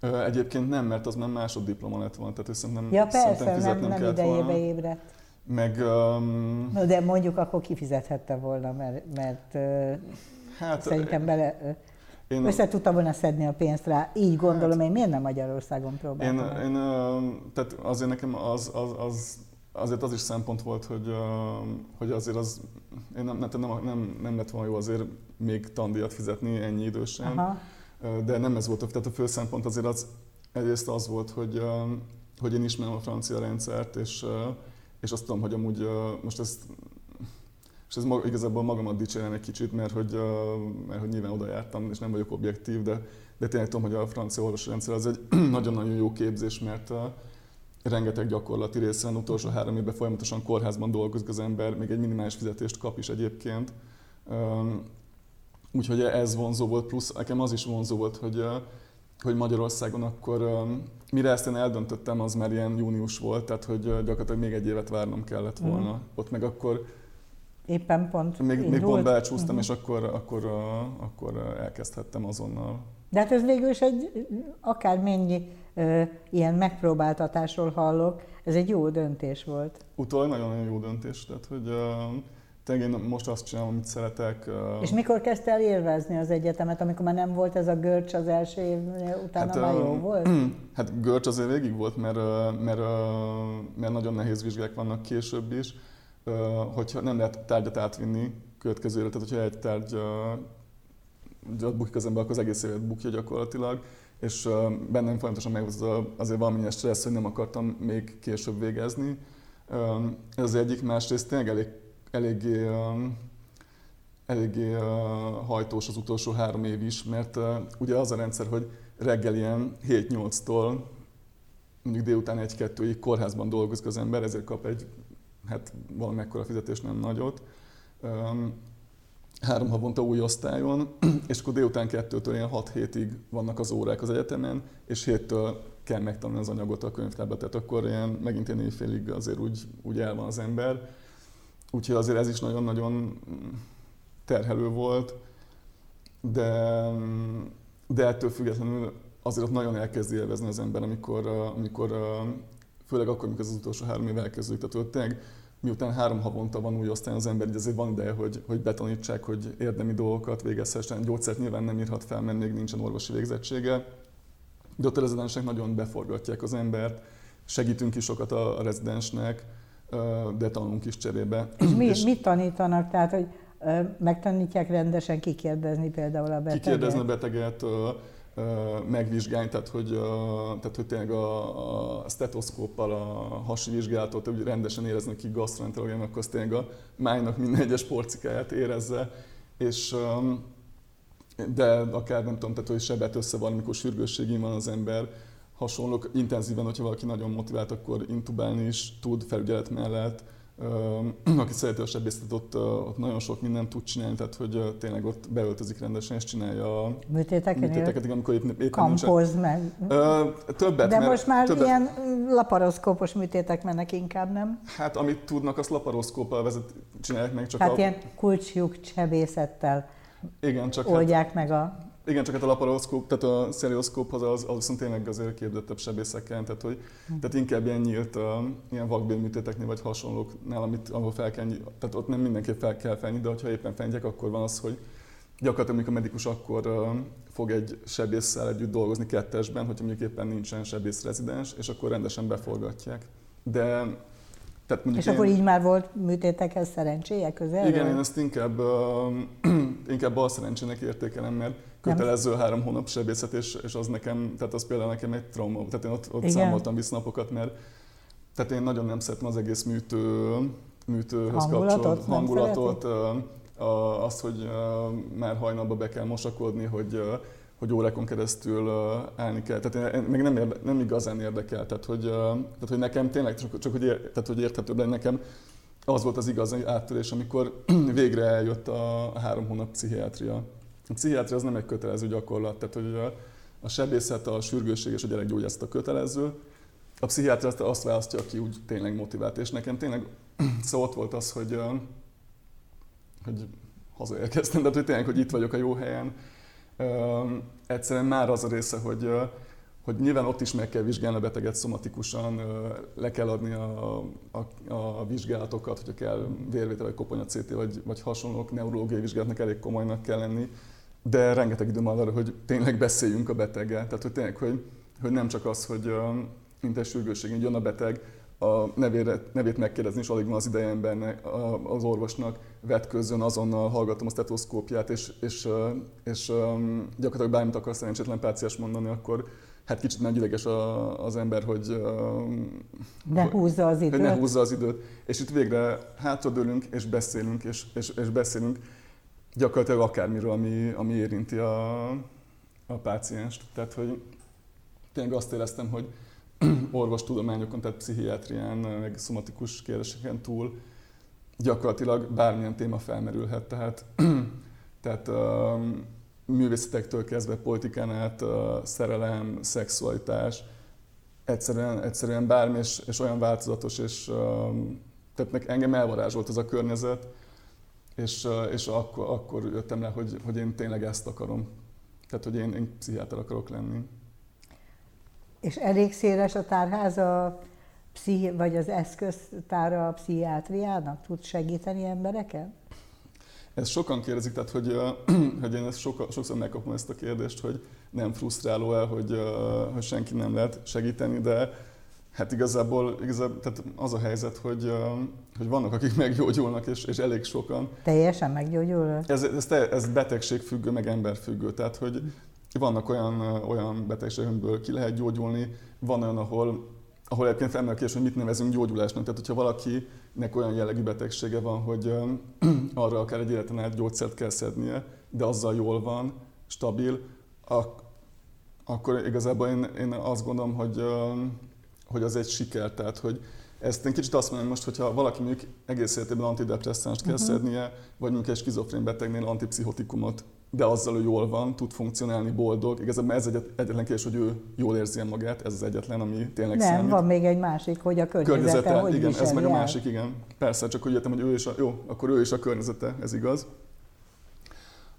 Egyébként nem, mert az már másoddiploma lett volna, tehát szerintem Ja persze, nem, nem idejébe ébredt. Meg, um... no, de mondjuk akkor kifizethette volna, mert, mert hát, szerintem bele... Én össze tudta volna szedni a pénzt rá, így gondolom hát, én, miért nem Magyarországon próbáltam? Én, én, tehát azért nekem az, az, az, azért az is szempont volt, hogy, hogy azért az, én nem, nem, nem, nem lett volna jó azért még tandíjat fizetni ennyi idősen. Aha de nem ez volt, tehát a fő szempont azért az, egyrészt az volt, hogy, hogy én ismerem a francia rendszert, és, és azt tudom, hogy amúgy most ezt és ez igazából magamat dicsérem egy kicsit, mert hogy, mert hogy nyilván oda jártam, és nem vagyok objektív, de, de tényleg tudom, hogy a francia orvosi rendszer az egy nagyon-nagyon jó képzés, mert rengeteg gyakorlati része van, utolsó három évben folyamatosan kórházban dolgozik az ember, még egy minimális fizetést kap is egyébként. Úgyhogy ez vonzó volt, plusz nekem az is vonzó volt, hogy, hogy Magyarországon akkor, mire ezt én eldöntöttem, az már ilyen június volt, tehát hogy gyakorlatilag még egy évet várnom kellett mhm. volna. Mm. Ott meg akkor Éppen pont Még, még pont belecsúsztam, mm-hmm. és akkor, akkor, akkor elkezdhettem azonnal. De hát ez végül is egy, akármennyi ö, ilyen megpróbáltatásról hallok, ez egy jó döntés volt. Utólag nagyon-nagyon jó döntés, tehát hogy tényleg én most azt csinálom, amit szeretek. És mikor kezdte el élvezni az egyetemet, amikor már nem volt ez a görcs az első év utána hát, már jó volt? Hát görcs azért végig volt, mert, mert, mert nagyon nehéz vizsgák vannak később is. Hogyha nem lehet tárgyat átvinni következőre, tehát hogyha egy tárgy bukik az ember, akkor az egész évet bukja gyakorlatilag és bennem folyamatosan megvozott azért valamilyen stressz, hogy nem akartam még később végezni. Ez az egyik, másrészt tényleg elég eléggé, eléggé hajtós az utolsó három év is, mert ugye az a rendszer, hogy reggel ilyen 7-8-tól mondjuk délután 1-2-ig kórházban dolgozik az ember, ezért kap egy, hát valamekkora fizetés nem nagyot. Három havonta új osztályon, és akkor délután kettőtől ilyen 6 hétig vannak az órák az egyetemen, és héttől kell megtanulni az anyagot a könyvtárba, tehát akkor ilyen megint ilyen éjfélig azért úgy, úgy el van az ember. Úgyhogy azért ez is nagyon-nagyon terhelő volt, de, de ettől függetlenül azért ott nagyon elkezdi élvezni az ember, amikor, amikor főleg akkor, amikor az utolsó három év elkezdődik. Tehát tényleg miután három havonta van új osztály az ember, így azért van ideje, hogy, hogy betanítsák, hogy érdemi dolgokat végezhessen. Gyógyszert nyilván nem írhat fel, mert még nincsen orvosi végzettsége. de ott a rezidensek nagyon beforgatják az embert, segítünk is sokat a rezidensnek, de tanulunk is cserébe. És, mi, és mit tanítanak? Tehát, hogy megtanítják rendesen kikérdezni például a beteget? Kikérdezni a beteget, megvizsgálni, tehát hogy, tehát, hogy tényleg a, a stetoszkóppal a hasi vizsgálatot hogy rendesen érezni ki gasztroenterológián, akkor az tényleg a májnak minden egyes porcikáját érezze, és de akár nem tudom, tehát hogy sebet össze valamikor sürgősségén van az ember, hasonlók, intenzíven, hogyha valaki nagyon motivált, akkor intubálni is tud felügyelet mellett, aki szereti a sebészetet, ott, ott nagyon sok mindent tud csinálni, tehát hogy tényleg ott beöltözik rendesen, és csinálja a műtéteket, műtéteket amikor épp, éppen kampoz meg. Ö, többet, De most már többet, ilyen laparoszkópos műtétek mennek inkább, nem? Hát amit tudnak, azt laparoszkóppal vezet, csinálják meg. Csak Tehát a... ilyen kulcsjuk csebészettel igen, csak oldják hát, meg a igen, csak hát a laparoszkóp, tehát a szerioszkóphoz az, az viszont tényleg azért képzettebb sebészekkel, tehát, hogy, tehát inkább ilyen nyílt, uh, ilyen vakbélműtéteknél vagy hasonlóknál, amit, ahol fel kell, tehát ott nem mindenképp fel kell fenni, de ha éppen fenjek, akkor van az, hogy gyakorlatilag amikor a medikus akkor uh, fog egy sebésszel együtt dolgozni kettesben, hogyha mondjuk éppen nincsen sebész rezidens, és akkor rendesen beforgatják. De tehát és én... akkor így már volt műtétekhez szerencséje közel? Igen, én ezt inkább, uh, inkább bal szerencsének értékelem, mert kötelező nem. három hónap sebészet, és, és az nekem, tehát az például nekem egy trauma, tehát én ott, ott számoltam vissza napokat, mert tehát én nagyon nem szeretem az egész műtő, műtőhöz hangulatot, hangulatot, uh, azt, hogy uh, már hajnalba be kell mosakodni, hogy uh, hogy órákon keresztül állni kell. Tehát én, még nem, érde, nem igazán érdekel, tehát hogy, tehát hogy nekem tényleg, csak, csak hogy, ér, tehát, hogy érthetőbb legyen nekem, az volt az igazi áttörés, amikor végre eljött a, a három hónap pszichiátria. A pszichiátria az nem egy kötelező gyakorlat, tehát hogy a, a sebészet, a sürgősség és a gyerekgyógyászat a kötelező. A pszichiátria azt választja, aki úgy tényleg motivált, és nekem tényleg szóval ott volt az, hogy, hogy hazaérkeztem, tehát hogy tényleg, hogy itt vagyok a jó helyen, egyszerűen már az a része, hogy, hogy nyilván ott is meg kell vizsgálni a beteget szomatikusan, le kell adni a, a, a vizsgálatokat, hogyha kell vérvétel, vagy koponya CT, vagy, vagy hasonlók, neurológiai vizsgálatnak elég komolynak kell lenni, de rengeteg idő van arra, hogy tényleg beszéljünk a beteggel. Tehát, hogy tényleg, hogy, hogy nem csak az, hogy mint egy sürgősségén jön a beteg, a nevére, nevét megkérdezni, és alig van az ideje embernek, az orvosnak, vetkőzzön, azonnal hallgatom a stetoszkópját, és, és, és gyakorlatilag bármit akar szerencsétlen páciás mondani, akkor hát kicsit nagy ideges az ember, hogy ne húzza az időt. Hogy ne húzza az időt. És itt végre hátradőlünk, és beszélünk, és, és, és beszélünk gyakorlatilag akármiről, ami, ami érinti a, a pácienst. Tehát, hogy tényleg azt éreztem, hogy orvostudományokon, tehát pszichiátrián, meg szomatikus kérdéseken túl gyakorlatilag bármilyen téma felmerülhet. Tehát, tehát uh, művészetektől kezdve politikán át, szerelem, szexualitás, egyszerűen, egyszerűen bármi, és, és olyan változatos, és uh, tehát engem elvarázsolt az a környezet, és, és akkor, akkor jöttem rá, hogy, hogy én tényleg ezt akarom. Tehát, hogy én, én pszichiáter akarok lenni. És elég széles a tárház a pszichi, vagy az eszköztára a pszichiátriának? Tud segíteni embereket? Ezt sokan kérdezik, tehát hogy, hogy én ezt soka, sokszor megkapom ezt a kérdést, hogy nem frusztráló el, hogy, hogy senki nem lehet segíteni, de hát igazából, igazából tehát az a helyzet, hogy, hogy vannak, akik meggyógyulnak, és, és elég sokan. Teljesen meggyógyul? Ez, ez, ez betegségfüggő, meg emberfüggő. Tehát, hogy vannak olyan, olyan betegségek, amiből ki lehet gyógyulni, van olyan, ahol, ahol egyébként felmerül kérdés, hogy mit nevezünk gyógyulásnak. Tehát, hogyha valakinek olyan jellegű betegsége van, hogy arra akár egy életen át gyógyszert kell szednie, de azzal jól van, stabil, ak- akkor igazából én, én azt gondolom, hogy, hogy az egy siker. Tehát, hogy ezt én kicsit azt mondom most, hogyha valaki mondjuk egész életében antidepresszánst kell uh-huh. szednie, vagy mondjuk egy skizofrén betegnél antipszichotikumot de azzal ő jól van, tud funkcionálni, boldog. Igazából ez egyet, egyetlen kérdés, hogy ő jól érzi magát, ez az egyetlen, ami tényleg Nem, számít. van még egy másik, hogy a környezete, környezete hogy Igen, ez meg a másik, igen. Persze, csak hogy jöttem, hogy ő is a, jó, akkor ő is a környezete, ez igaz.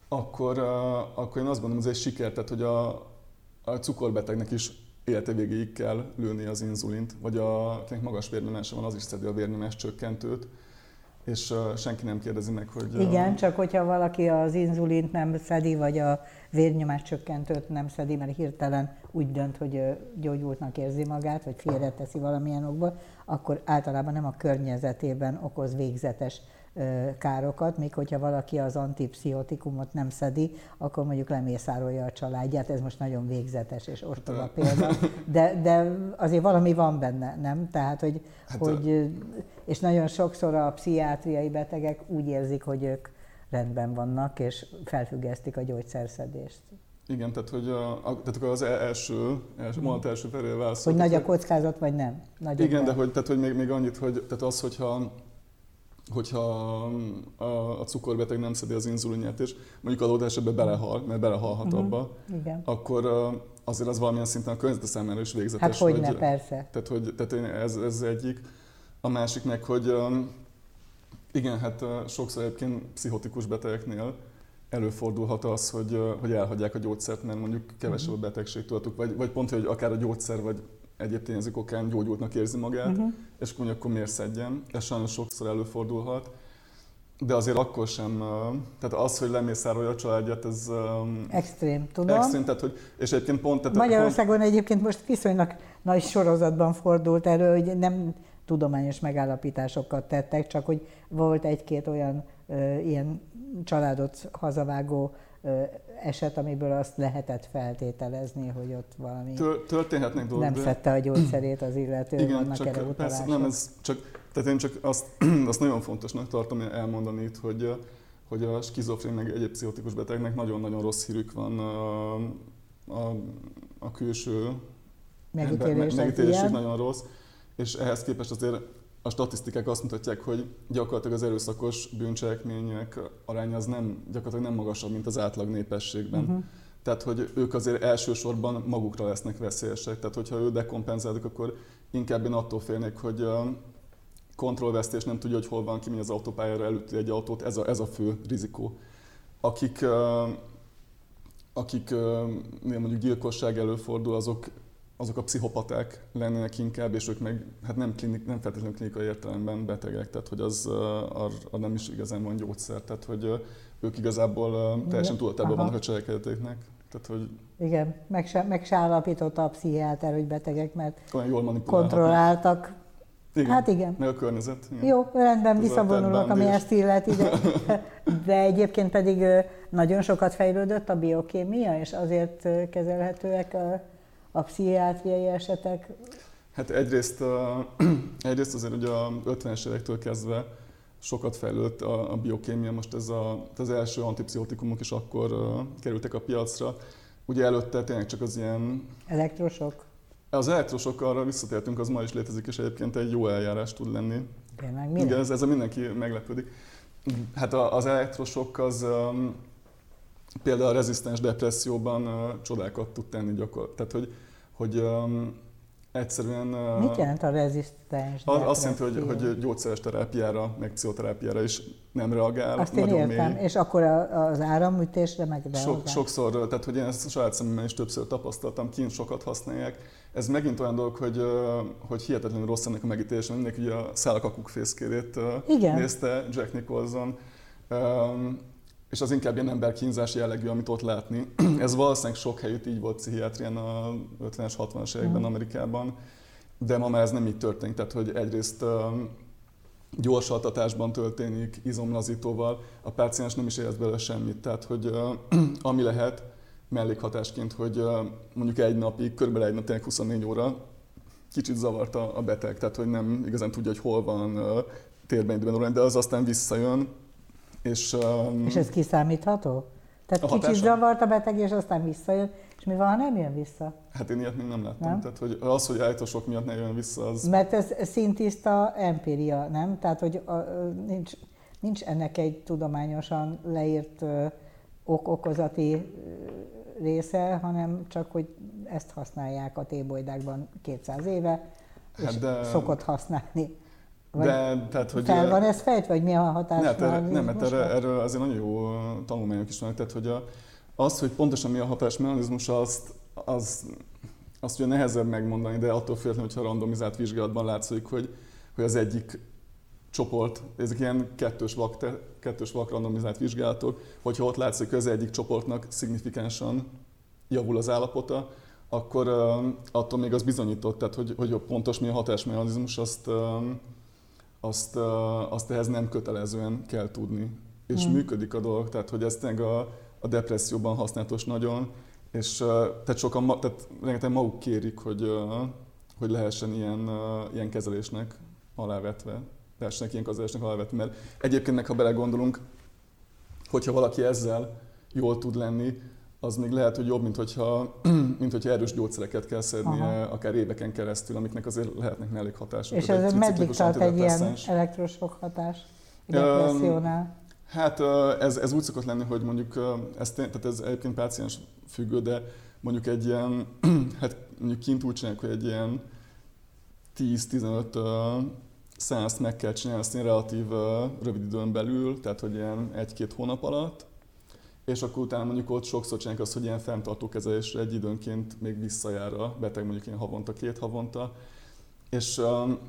Akkor, uh, akkor én azt gondolom, hogy ez egy siker, tehát hogy a, a cukorbetegnek is élete végéig kell lőni az inzulint, vagy a, akinek magas vérnyomása van, az is szedi a vérnyomás csökkentőt és senki nem kérdezi meg, hogy... Igen, csak hogyha valaki az inzulint nem szedi, vagy a vérnyomás csökkentőt nem szedi, mert hirtelen úgy dönt, hogy gyógyultnak érzi magát, vagy félreteszi valamilyen okból, akkor általában nem a környezetében okoz végzetes károkat, még hogyha valaki az antipszichotikumot nem szedi, akkor mondjuk lemészárolja a családját, ez most nagyon végzetes és ostoba példa, de, de azért valami van benne, nem? Tehát, hogy, hát hogy és nagyon sokszor a pszichiátriai betegek úgy érzik, hogy ők rendben vannak, és felfüggesztik a gyógyszerszedést. Igen, tehát, hogy a, tehát akkor az első, első mondat első felé válaszolt. Hogy nagy a kockázat, vagy nem? Nagy igen, de hogy, tehát, hogy még, még annyit, hogy tehát az, hogyha hogyha a, a cukorbeteg nem szedi az inzulinját, és mondjuk adott esetben belehal, mert belehalhat uh-huh. abba, Igen. akkor azért az valamilyen szinten a környezete számára is végzetes. Hát hogy ne, persze. Tehát, hogy, tehát ez, ez egyik. A másik meg, hogy igen, hát sokszor egyébként pszichotikus betegeknél előfordulhat az, hogy, hogy elhagyják a gyógyszert, mert mondjuk kevesebb a mhm. betegség tudatuk, vagy, vagy pont, hogy akár a gyógyszer, vagy egyéb tényezők okán gyógyultnak érzi magát, uh-huh. és akkor, akkor miért szedjen. Ez sajnos sokszor előfordulhat. De azért akkor sem, tehát az, hogy lemészárolja a családját, ez... Extrém, tudom. Extrém, tehát hogy, és egyébként pont... Tehát Magyarországon pont... egyébként most viszonylag nagy sorozatban fordult erről, hogy nem tudományos megállapításokat tettek, csak hogy volt egy-két olyan ö, ilyen családot hazavágó eset, amiből azt lehetett feltételezni, hogy ott valami Történhetnek dolgok, nem szedte a gyógyszerét az illető, igen, vannak csak, erre persze, nem, ez csak, tehát én csak azt, azt nagyon fontosnak tartom elmondani itt, hogy, hogy a skizofrén meg egyéb pszichotikus betegnek nagyon-nagyon rossz hírük van a, a, a külső megítélésük nagyon rossz, és ehhez képest azért a statisztikák azt mutatják, hogy gyakorlatilag az erőszakos bűncselekmények aránya az nem, gyakorlatilag nem magasabb, mint az átlag népességben. Uh-huh. Tehát, hogy ők azért elsősorban magukra lesznek veszélyesek. Tehát, hogyha ő dekompenzáljuk, akkor inkább én attól félnék, hogy kontrollvesztés nem tudja, hogy hol van, ki az autópályára előtti egy autót, ez a, ez a fő rizikó. Akik, akik mondjuk gyilkosság előfordul, azok azok a pszichopaták lennének inkább, és ők meg hát nem, klinik, nem feltétlenül klinikai értelemben betegek, tehát hogy az arra nem is igazán van gyógyszer, tehát hogy ők igazából teljesen tudatában vannak a cselekedetéknek. Tehát, hogy Igen, meg se, meg se állapította a pszichiáter, hogy betegek, mert jól kontrolláltak. Igen, hát igen. Meg a környezet. Igen. Jó, rendben, visszavonulok, ami ezt illeti, de, de egyébként pedig nagyon sokat fejlődött a biokémia, és azért kezelhetőek a a pszichiátriai esetek? Hát egyrészt, egyrészt azért ugye a 50-es évektől kezdve sokat fejlődött a, a biokémia, most ez a, az első antipszichotikumok is akkor uh, kerültek a piacra. Ugye előtte tényleg csak az ilyen... Elektrosok? Az elektrosok, arra visszatértünk, az ma is létezik, és egyébként egy jó eljárás tud lenni. Tényleg, Igen, ez, ez mindenki meglepődik. Hát az elektrosok az például a rezisztens depresszióban uh, csodákat tud tenni gyakorlatilag. Tehát, hogy, hogy um, egyszerűen... Uh, Mit jelent a rezisztens az, Azt jelenti, hogy, hogy gyógyszeres terápiára, meg pszichoterápiára is nem reagál. Azt én értem, mély. és akkor az áramütésre meg? Sok, sokszor, tehát hogy én ezt a saját szememben is többször tapasztaltam, kint sokat használják. Ez megint olyan dolog, hogy, hogy hihetetlenül rossz ennek a megítélése. Mindenki ugye a szálakakuk fészkérét Igen. nézte Jack Nicholson. Um, és az inkább ilyen emberkínzás jellegű, amit ott látni. Ez valószínűleg sok helyütt így volt pszichiátrián a 50-es, 60-as években mm. Amerikában, de ma már ez nem így történik, tehát hogy egyrészt gyors altatásban történik, izomlazítóval, a páciens nem is érez belőle semmit, tehát hogy ami lehet, mellékhatásként, hogy mondjuk egy napig, körülbelül egy nap, tényleg 24 óra, kicsit zavarta a beteg, tehát hogy nem igazán tudja, hogy hol van térben, időben, de az aztán visszajön, és, um, és ez kiszámítható? Tehát kicsit hatása? zavart a beteg, és aztán visszajön, és mi van, ha nem jön vissza? Hát én ilyet még nem láttam. Nem? Tehát hogy az, hogy állítosok miatt ne jön vissza, az... Mert ez szintiszta empíria, nem? Tehát, hogy a, nincs, nincs ennek egy tudományosan leírt ok-okozati része, hanem csak, hogy ezt használják a tébolydákban 200 éve, és hát de... szokott használni. Vagy de, tehát, hogy... Fel van ez fejt, vagy mi a hatás? Ne, erre, nem, mert erre, erről azért nagyon jó tanulmányok is vannak, tehát hogy a, az, hogy pontosan mi a hatásmechanizmus, azt, az, azt ugye nehezebb megmondani, de attól függetlenül, hogyha randomizált vizsgálatban látszik, hogy, hogy az egyik csoport, ezek ilyen kettős vak, kettős vak randomizált vizsgálatok, hogyha ott látszik, hogy az egyik csoportnak szignifikánsan javul az állapota, akkor uh, attól még az bizonyított, tehát hogy, hogy pontos mi a hatásmechanizmus, azt, uh, azt, azt ehhez nem kötelezően kell tudni. És hmm. működik a dolog, tehát hogy ezt a, a depresszióban használatos nagyon, és tehát sokan, tehát rengeteg maguk kérik, hogy, hogy lehessen ilyen, ilyen kezelésnek alávetve, lehessenek ilyen kezelésnek alávetve, mert egyébként meg, ha belegondolunk, hogyha valaki ezzel jól tud lenni, az még lehet, hogy jobb, mint hogyha, mint hogyha erős gyógyszereket kell szednie, Aha. akár éveken keresztül, amiknek azért lehetnek mellékhatások. És ez meddig tart egy ilyen elektrosok hatás depressziónál? Hát ez, ez úgy szokott lenni, hogy mondjuk, ez, tehát ez egyébként páciens függő, de mondjuk egy ilyen, hát mondjuk kint úgy csinálják, hogy egy ilyen 10-15 szeánszt meg kell csinálni, azt relatív rövid időn belül, tehát hogy ilyen egy-két hónap alatt, és akkor utána mondjuk ott sokszor csinálják azt, hogy ilyen fenntartó kezelésre egy időnként még visszajár a beteg, mondjuk ilyen havonta, két havonta, és um,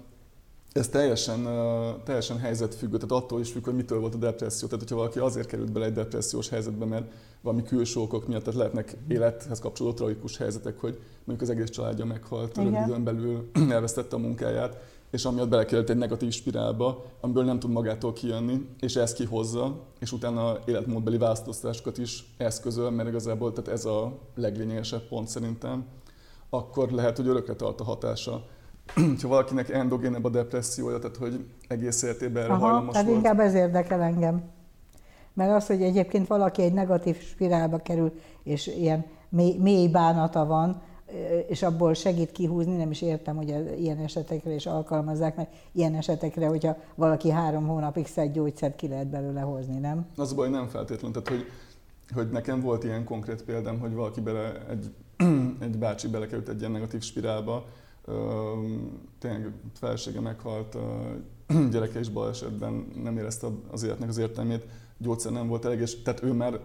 ez teljesen, uh, teljesen helyzetfüggő, tehát attól is függ, hogy mitől volt a depresszió. Tehát, hogyha valaki azért került bele egy depressziós helyzetbe, mert valami külső okok miatt, tehát lehetnek élethez kapcsolódó tragikus helyzetek, hogy mondjuk az egész családja meghalt, rövid időn belül elvesztette a munkáját, és amiatt belekerült egy negatív spirálba, amiből nem tud magától kijönni, és ezt kihozza, és utána életmódbeli változtatásokat is eszközöl, mert igazából tehát ez a leglényegesebb pont szerintem, akkor lehet, hogy örökre tart a hatása. ha valakinek endogénebb a depressziója, tehát hogy egész életében erre Aha, hajlamos tehát volt. inkább ez érdekel engem. Mert az, hogy egyébként valaki egy negatív spirálba kerül, és ilyen mély, mély bánata van, és abból segít kihúzni, nem is értem, hogy ilyen esetekre is alkalmazzák, mert ilyen esetekre, hogyha valaki három hónapig szed gyógyszert, ki lehet belőle hozni, nem? Az baj, nem feltétlenül. Tehát, hogy, hogy nekem volt ilyen konkrét példám, hogy valaki bele, egy, egy bácsi belekerült egy ilyen negatív spirálba, tényleg felesége meghalt, gyereke is balesetben nem érezte az életnek az értelmét, gyógyszer nem volt elég, és tehát ő már,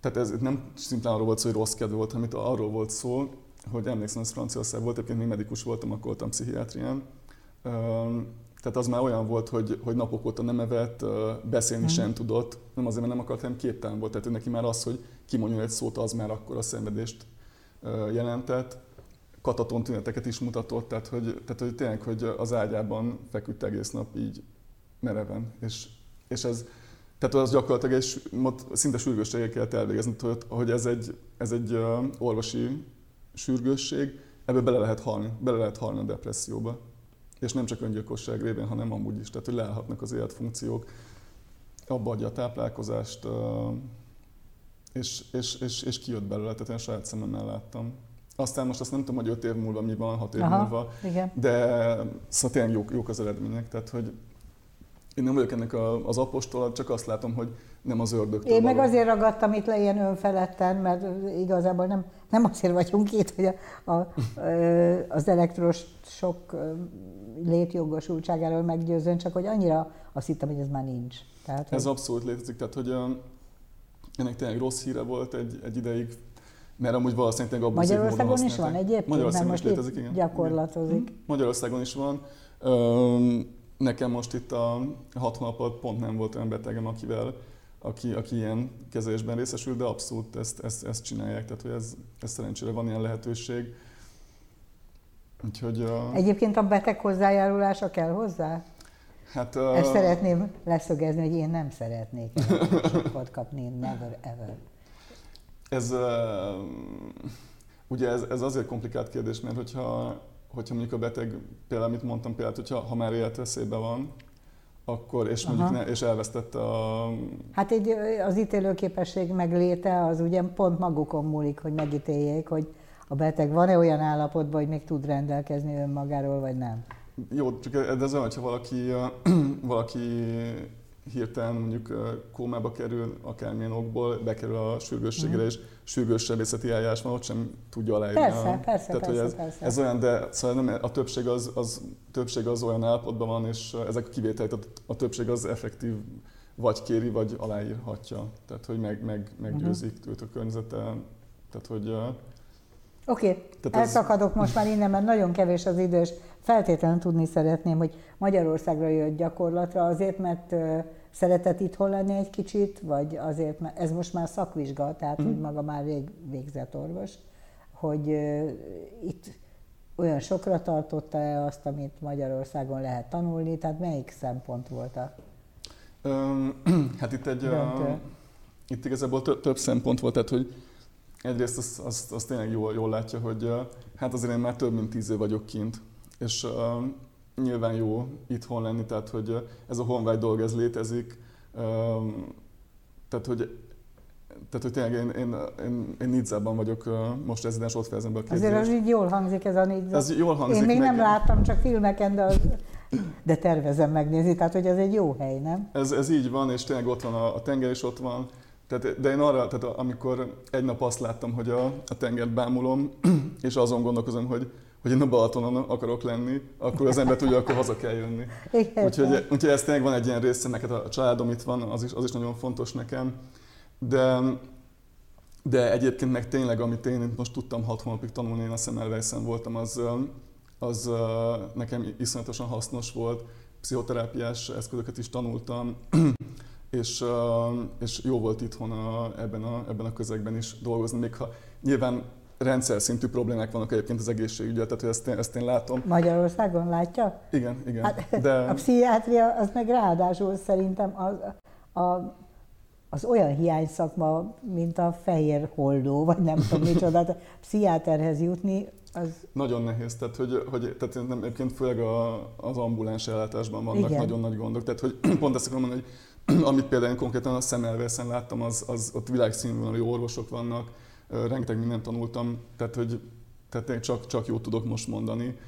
tehát ez nem szimplán arról volt szó, hogy rossz kedve volt, hanem arról volt szó, hogy emlékszem, ez Franciaország volt, egyébként még medikus voltam, akkor voltam pszichiátrián. Tehát az már olyan volt, hogy, hogy napok óta nem evett, beszélni hmm. sem tudott, nem azért, mert nem akart, hanem képtelen volt. Tehát neki már az, hogy kimondjon egy szót, az már akkor a szenvedést jelentett. Kataton tüneteket is mutatott, tehát hogy, tehát hogy tényleg, hogy az ágyában feküdt egész nap így mereven. És, és ez, tehát az gyakorlatilag egy, szinte sürgősséggel kellett elvégezni, hogy ez egy, ez egy orvosi sürgősség, ebbe bele lehet halni, bele lehet halni a depresszióba. És nem csak öngyilkosság révén, hanem amúgy is. Tehát, hogy leállhatnak az életfunkciók, abba adja a táplálkozást, és, és, és, és kijött belőle, tehát én saját szememmel láttam. Aztán most azt nem tudom, hogy 5 év múlva mi van, 6 év Aha, múlva, igen. de szóval tényleg jók, jók az eredmények. Tehát, hogy én nem vagyok ennek a, az apostol, csak azt látom, hogy nem az ördögtől Én való. meg azért ragadtam itt le ilyen önfeledten, mert igazából nem, nem azért vagyunk itt, hogy a, a, az elektros sok létjogosultságáról meggyőzön, csak hogy annyira azt hittem, hogy ez már nincs. Tehát, ez hogy... abszolút létezik, tehát hogy ennek tényleg rossz híre volt egy, egy ideig, mert amúgy valószínűleg abban Magyarországon is van egyébként? Magyarországon is létezik, igen. Gyakorlatozik. Igen. Magyarországon is van. Nekem most itt a hat hónapot pont nem volt olyan betegem, akivel, aki, aki ilyen kezelésben részesül, de abszolút ezt, ezt, ezt csinálják, tehát hogy ez, ez szerencsére van ilyen lehetőség. Úgyhogy, uh... Egyébként a beteg hozzájárulása kell hozzá? Hát, uh... Ezt szeretném leszögezni, hogy én nem szeretnék sokat kapni, never ever. Ez, uh, ugye ez, ez azért komplikált kérdés, mert hogyha hogyha mondjuk a beteg, például amit mondtam, például, hogyha ha már életveszélyben van, akkor, és mondjuk ne, és elvesztette a... Hát egy, az ítélőképesség megléte az ugye pont magukon múlik, hogy megítéljék, hogy a beteg van-e olyan állapotban, hogy még tud rendelkezni önmagáról, vagy nem. Jó, csak ez olyan, hogyha valaki, valaki hirtelen mondjuk kómába kerül, akármilyen okból, bekerül a sürgősségre, mm. és sürgős sebészeti eljárás van, ott sem tudja aláírni. Persze, a, persze, tehát, persze, hogy ez, persze. ez olyan, de szóval nem, a többség az, az, többség az olyan állapotban van, és ezek a kivételek, tehát a többség az effektív vagy kéri, vagy aláírhatja. Tehát, hogy meg, meg, meggyőzik uh-huh. őt a környezete. Tehát, hogy Oké, okay. elszakadok ez... most már innen, mert nagyon kevés az idő, és feltétlenül tudni szeretném, hogy Magyarországra jött gyakorlatra azért, mert szeretett itthon lenni egy kicsit, vagy azért, mert ez most már szakvizsga, tehát mm. úgy maga már vég, végzett orvos, hogy uh, itt olyan sokra tartotta-e azt, amit Magyarországon lehet tanulni, tehát melyik szempont volt a um, Hát itt egy, uh, itt igazából több, több szempont volt, tehát hogy egyrészt azt, azt, azt tényleg jól, jól látja, hogy hát azért én már több mint tíz év vagyok kint, és uh, nyilván jó itthon lenni, tehát hogy ez a honvágy dolog, ez létezik, tehát hogy tehát, hogy tényleg én, én, én, én Nidzában vagyok most rezidens, ott fejezem be a Azért az így jól hangzik ez a Nidza. Ez jól hangzik. Én még meg... nem láttam, csak filmeken, de, az, de tervezem megnézni, tehát hogy ez egy jó hely, nem? Ez, ez így van, és tényleg ott van a, a tenger is ott van. Tehát, de én arra, tehát amikor egy nap azt láttam, hogy a, a tengert bámulom, és azon gondolkozom, hogy hogy én a Balatonon akarok lenni, akkor az ember tudja, akkor haza kell jönni. Úgyhogy, úgyhogy ez tényleg van egy ilyen része, neked a családom itt van, az is, az is nagyon fontos nekem. De, de egyébként meg tényleg, amit én most tudtam hat hónapig tanulni, én a Semmelweisen voltam, az, az nekem iszonyatosan hasznos volt. Pszichoterápiás eszközöket is tanultam, és, és jó volt itthon a, ebben, a, ebben a közegben is dolgozni, még ha nyilván rendszer szintű problémák vannak egyébként az egészségügyel, tehát ezt én, ezt én látom. Magyarországon látja? Igen, igen. Hát, de... A pszichiátria az meg ráadásul szerintem az, a, az olyan hiányszakma, mint a fehér holdó, vagy nem tudom micsoda, a pszichiáterhez jutni, az... Nagyon nehéz, tehát, hogy, hogy tehát nem, egyébként főleg a, az ambuláns ellátásban vannak Igen. nagyon nagy gondok, tehát hogy pont ezt akarom mondani, hogy amit például én konkrétan a szemelvészen láttam, az, az ott világszínvonalú orvosok vannak, rengeteg mindent tanultam, tehát hogy tehát csak, csak jót tudok most mondani.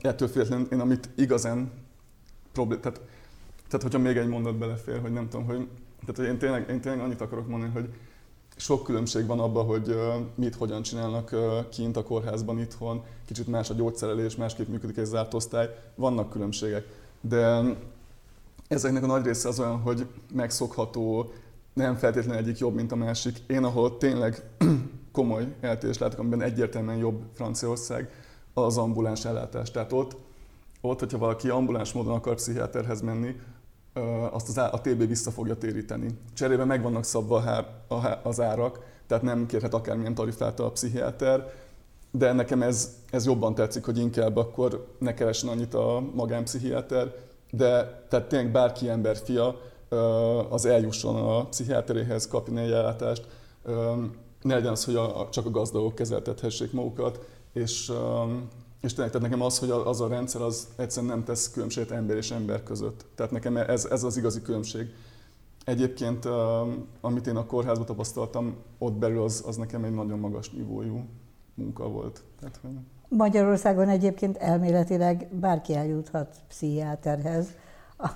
Ettől függetlenül én amit igazán problém, tehát, tehát hogyha még egy mondat belefér, hogy nem tudom, hogy, tehát hogy én tényleg, én tényleg annyit akarok mondani, hogy sok különbség van abban, hogy mit, hogyan csinálnak kint a kórházban, itthon, kicsit más a gyógyszerelés, másképp működik egy zárt osztály, vannak különbségek. De ezeknek a nagy része az olyan, hogy megszokható, nem feltétlenül egyik jobb, mint a másik. Én, ahol tényleg komoly eltérés látok, amiben egyértelműen jobb Franciaország, az ambuláns ellátás. Tehát ott, ott, hogyha valaki ambuláns módon akar pszichiáterhez menni, azt az, a TB vissza fogja téríteni. Cserébe meg vannak szabva az árak, tehát nem kérhet akármilyen tarifát a pszichiáter, de nekem ez, ez jobban tetszik, hogy inkább akkor ne keressen annyit a magánpszichiáter, de tehát tényleg bárki ember fia, az eljusson a pszichiáteréhez, kapjon egy ellátást, ne legyen az, hogy a, csak a gazdagok kezeltethessék magukat, és, és tényleg, tehát nekem az, hogy az a rendszer az egyszerűen nem tesz különbséget ember és ember között. Tehát nekem ez, ez az igazi különbség. Egyébként, amit én a kórházban tapasztaltam, ott belül az, az nekem egy nagyon magas nívójú munka volt. Tehát, hogy... Magyarországon egyébként elméletileg bárki eljuthat pszichiáterhez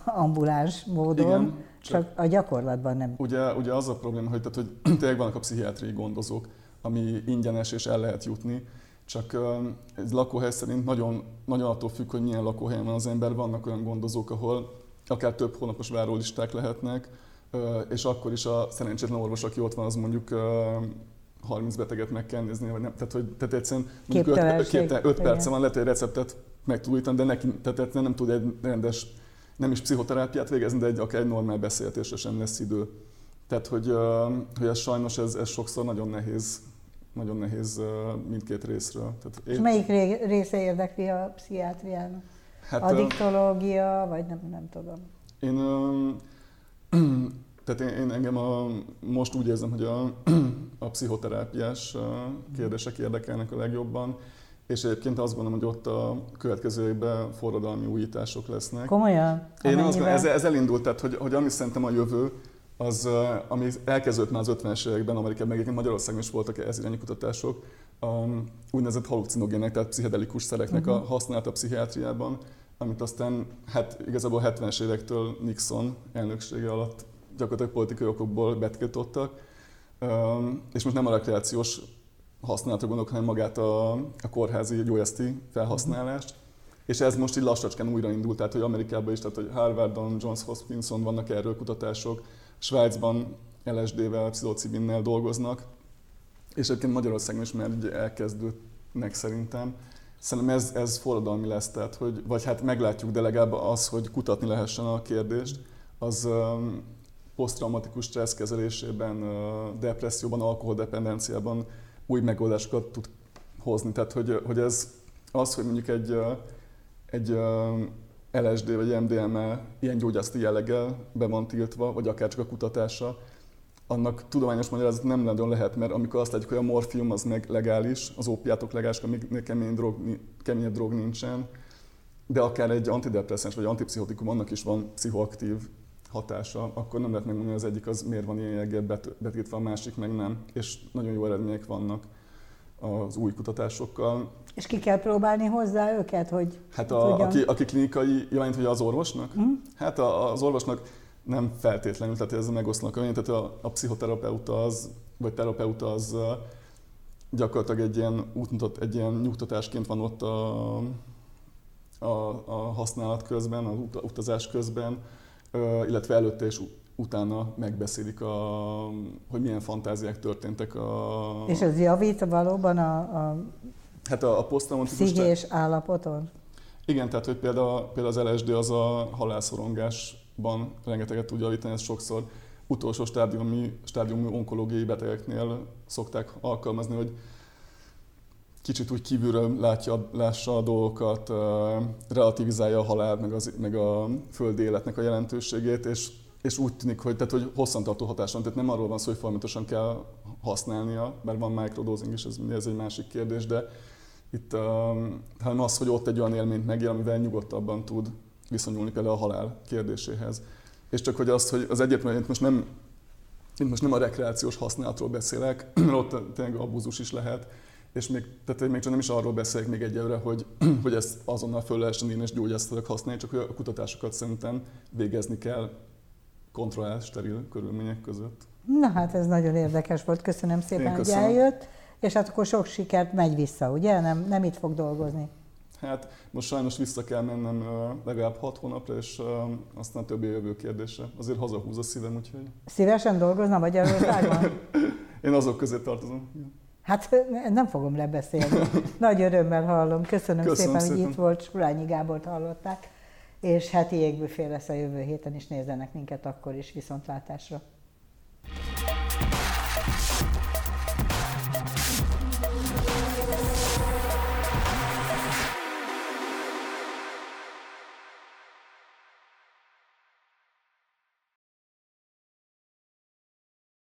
ambuláns módon, Igen, csak, csak a gyakorlatban nem. Ugye, ugye az a probléma, hogy, tehát, hogy tényleg vannak a pszichiátriai gondozók, ami ingyenes és el lehet jutni, csak egy lakóhely szerint nagyon, nagyon attól függ, hogy milyen lakóhelyen van az ember. Vannak olyan gondozók, ahol akár több hónapos várólisták lehetnek, és akkor is a szerencsétlen orvos, aki ott van, az mondjuk 30 beteget meg kell nézni, vagy nem. Tehát, hogy tehát egyszerűen 5 perce van, lehet, hogy egy receptet meg tud de neki tehát nem tud egy rendes nem is pszichoterápiát végezni, de egy, akár egy normál beszélgetésre sem lesz idő. Tehát, hogy, hogy ez sajnos ez, ez sokszor nagyon nehéz, nagyon nehéz mindkét részről. Tehát én... És melyik része érdekli a pszichiátriának? Hát, Addiktológia, vagy nem, nem tudom. Én, tehát én, én engem a, most úgy érzem, hogy a, a pszichoterápiás kérdések érdekelnek a legjobban. És egyébként azt gondolom, hogy ott a következő évben forradalmi újítások lesznek. Komolyan? Én azt gondolom, ez, ez elindult, tehát hogy, hogy ami szerintem a jövő, az, ami elkezdődött már az 50-es években Amerikában, meg egyébként Magyarországon is voltak ez irányú kutatások, a úgynevezett halucinogének, tehát pszichedelikus szereknek uh-huh. a mhm. használata a pszichiátriában, amit aztán hát igazából 70-es évektől Nixon elnöksége alatt gyakorlatilag politikai okokból betiltottak. És most nem a rekreációs használatra gondolok, hanem magát a, a kórházi gyógyászti felhasználást. És ez most így lassacskán újraindult, tehát hogy Amerikában is, tehát hogy Harvardon, Johns Hopkinson vannak erről kutatások, Svájcban LSD-vel, pszilocibinnel dolgoznak, és egyébként Magyarországon is már elkezdődnek szerintem. Szerintem ez, ez forradalmi lesz, tehát, hogy, vagy hát meglátjuk, de legalább az, hogy kutatni lehessen a kérdést, az um, posztraumatikus stressz kezelésében, uh, depresszióban, alkoholdependenciában új megoldásokat tud hozni. Tehát, hogy, hogy ez az, hogy mondjuk egy, egy LSD vagy MDMA ilyen gyógyászati jelleggel be van tiltva, vagy akár csak a kutatása, annak tudományos magyarázat nem nagyon lehet, mert amikor azt látjuk, hogy a morfium az meg legális, az ópiátok legális, amíg kemény drog, keményebb drog nincsen, de akár egy antidepresszáns vagy antipszichotikum, annak is van pszichoaktív hatása, akkor nem lehet megmondani, az egyik az miért van ilyen jelleggel betiltva, a másik meg nem. És nagyon jó eredmények vannak az új kutatásokkal. És ki kell próbálni hozzá őket, hogy Hát a, aki, aki klinikai, jelent, hogy az orvosnak? Mm. Hát a, az orvosnak nem feltétlenül, tehát ez megoszlanak a tehát a, a pszichoterapeuta az, vagy terapeuta az gyakorlatilag egy ilyen útmutat, egy ilyen nyugtatásként van ott a, a, a használat közben, az utazás közben, illetve előtte és utána megbeszélik, a, hogy milyen fantáziák történtek. A, és ez javít valóban a, a hát a, a pszichés állapoton? Igen, tehát hogy például, például az LSD az a halálszorongás ban rengeteget tud javítani, ez sokszor utolsó stádiumi, stádiumi onkológiai betegeknél szokták alkalmazni, hogy kicsit úgy kívülről látja, lássa a dolgokat, relativizálja a halált, meg, az, meg a földi életnek a jelentőségét, és, és úgy tűnik, hogy, tehát, hogy hosszantartó hatás van, tehát nem arról van szó, hogy folyamatosan kell használnia, mert van microdosing is, ez, ez egy másik kérdés, de itt, hanem az, hogy ott egy olyan élményt megél, amivel nyugodtabban tud viszonyulni például a halál kérdéséhez. És csak hogy azt, hogy az egyetlen, most nem, én most nem a rekreációs használatról beszélek, mert ott tényleg abúzus is lehet, és még, tehát még csak nem is arról beszélek még egyelőre, hogy, hogy ezt azonnal föl lehessen írni és gyógyászatilag használni, csak hogy a kutatásokat szerintem végezni kell kontrollált, steril körülmények között. Na hát ez nagyon érdekes volt, köszönöm szépen, hogy eljött, és hát akkor sok sikert megy vissza, ugye? Nem, nem itt fog dolgozni. Hát most sajnos vissza kell mennem legalább hat hónapra, és aztán többi jövő kérdése. Azért hazahúz a szívem, úgyhogy... Szívesen dolgozna Magyarországon? Én azok közé tartozom. Hát nem fogom lebeszélni. Nagy örömmel hallom. Köszönöm, Köszönöm szépen, szépen, hogy itt volt. Surányi Gábort hallották. És heti jégbüfé lesz a jövő héten is nézzenek minket akkor is viszontlátásra.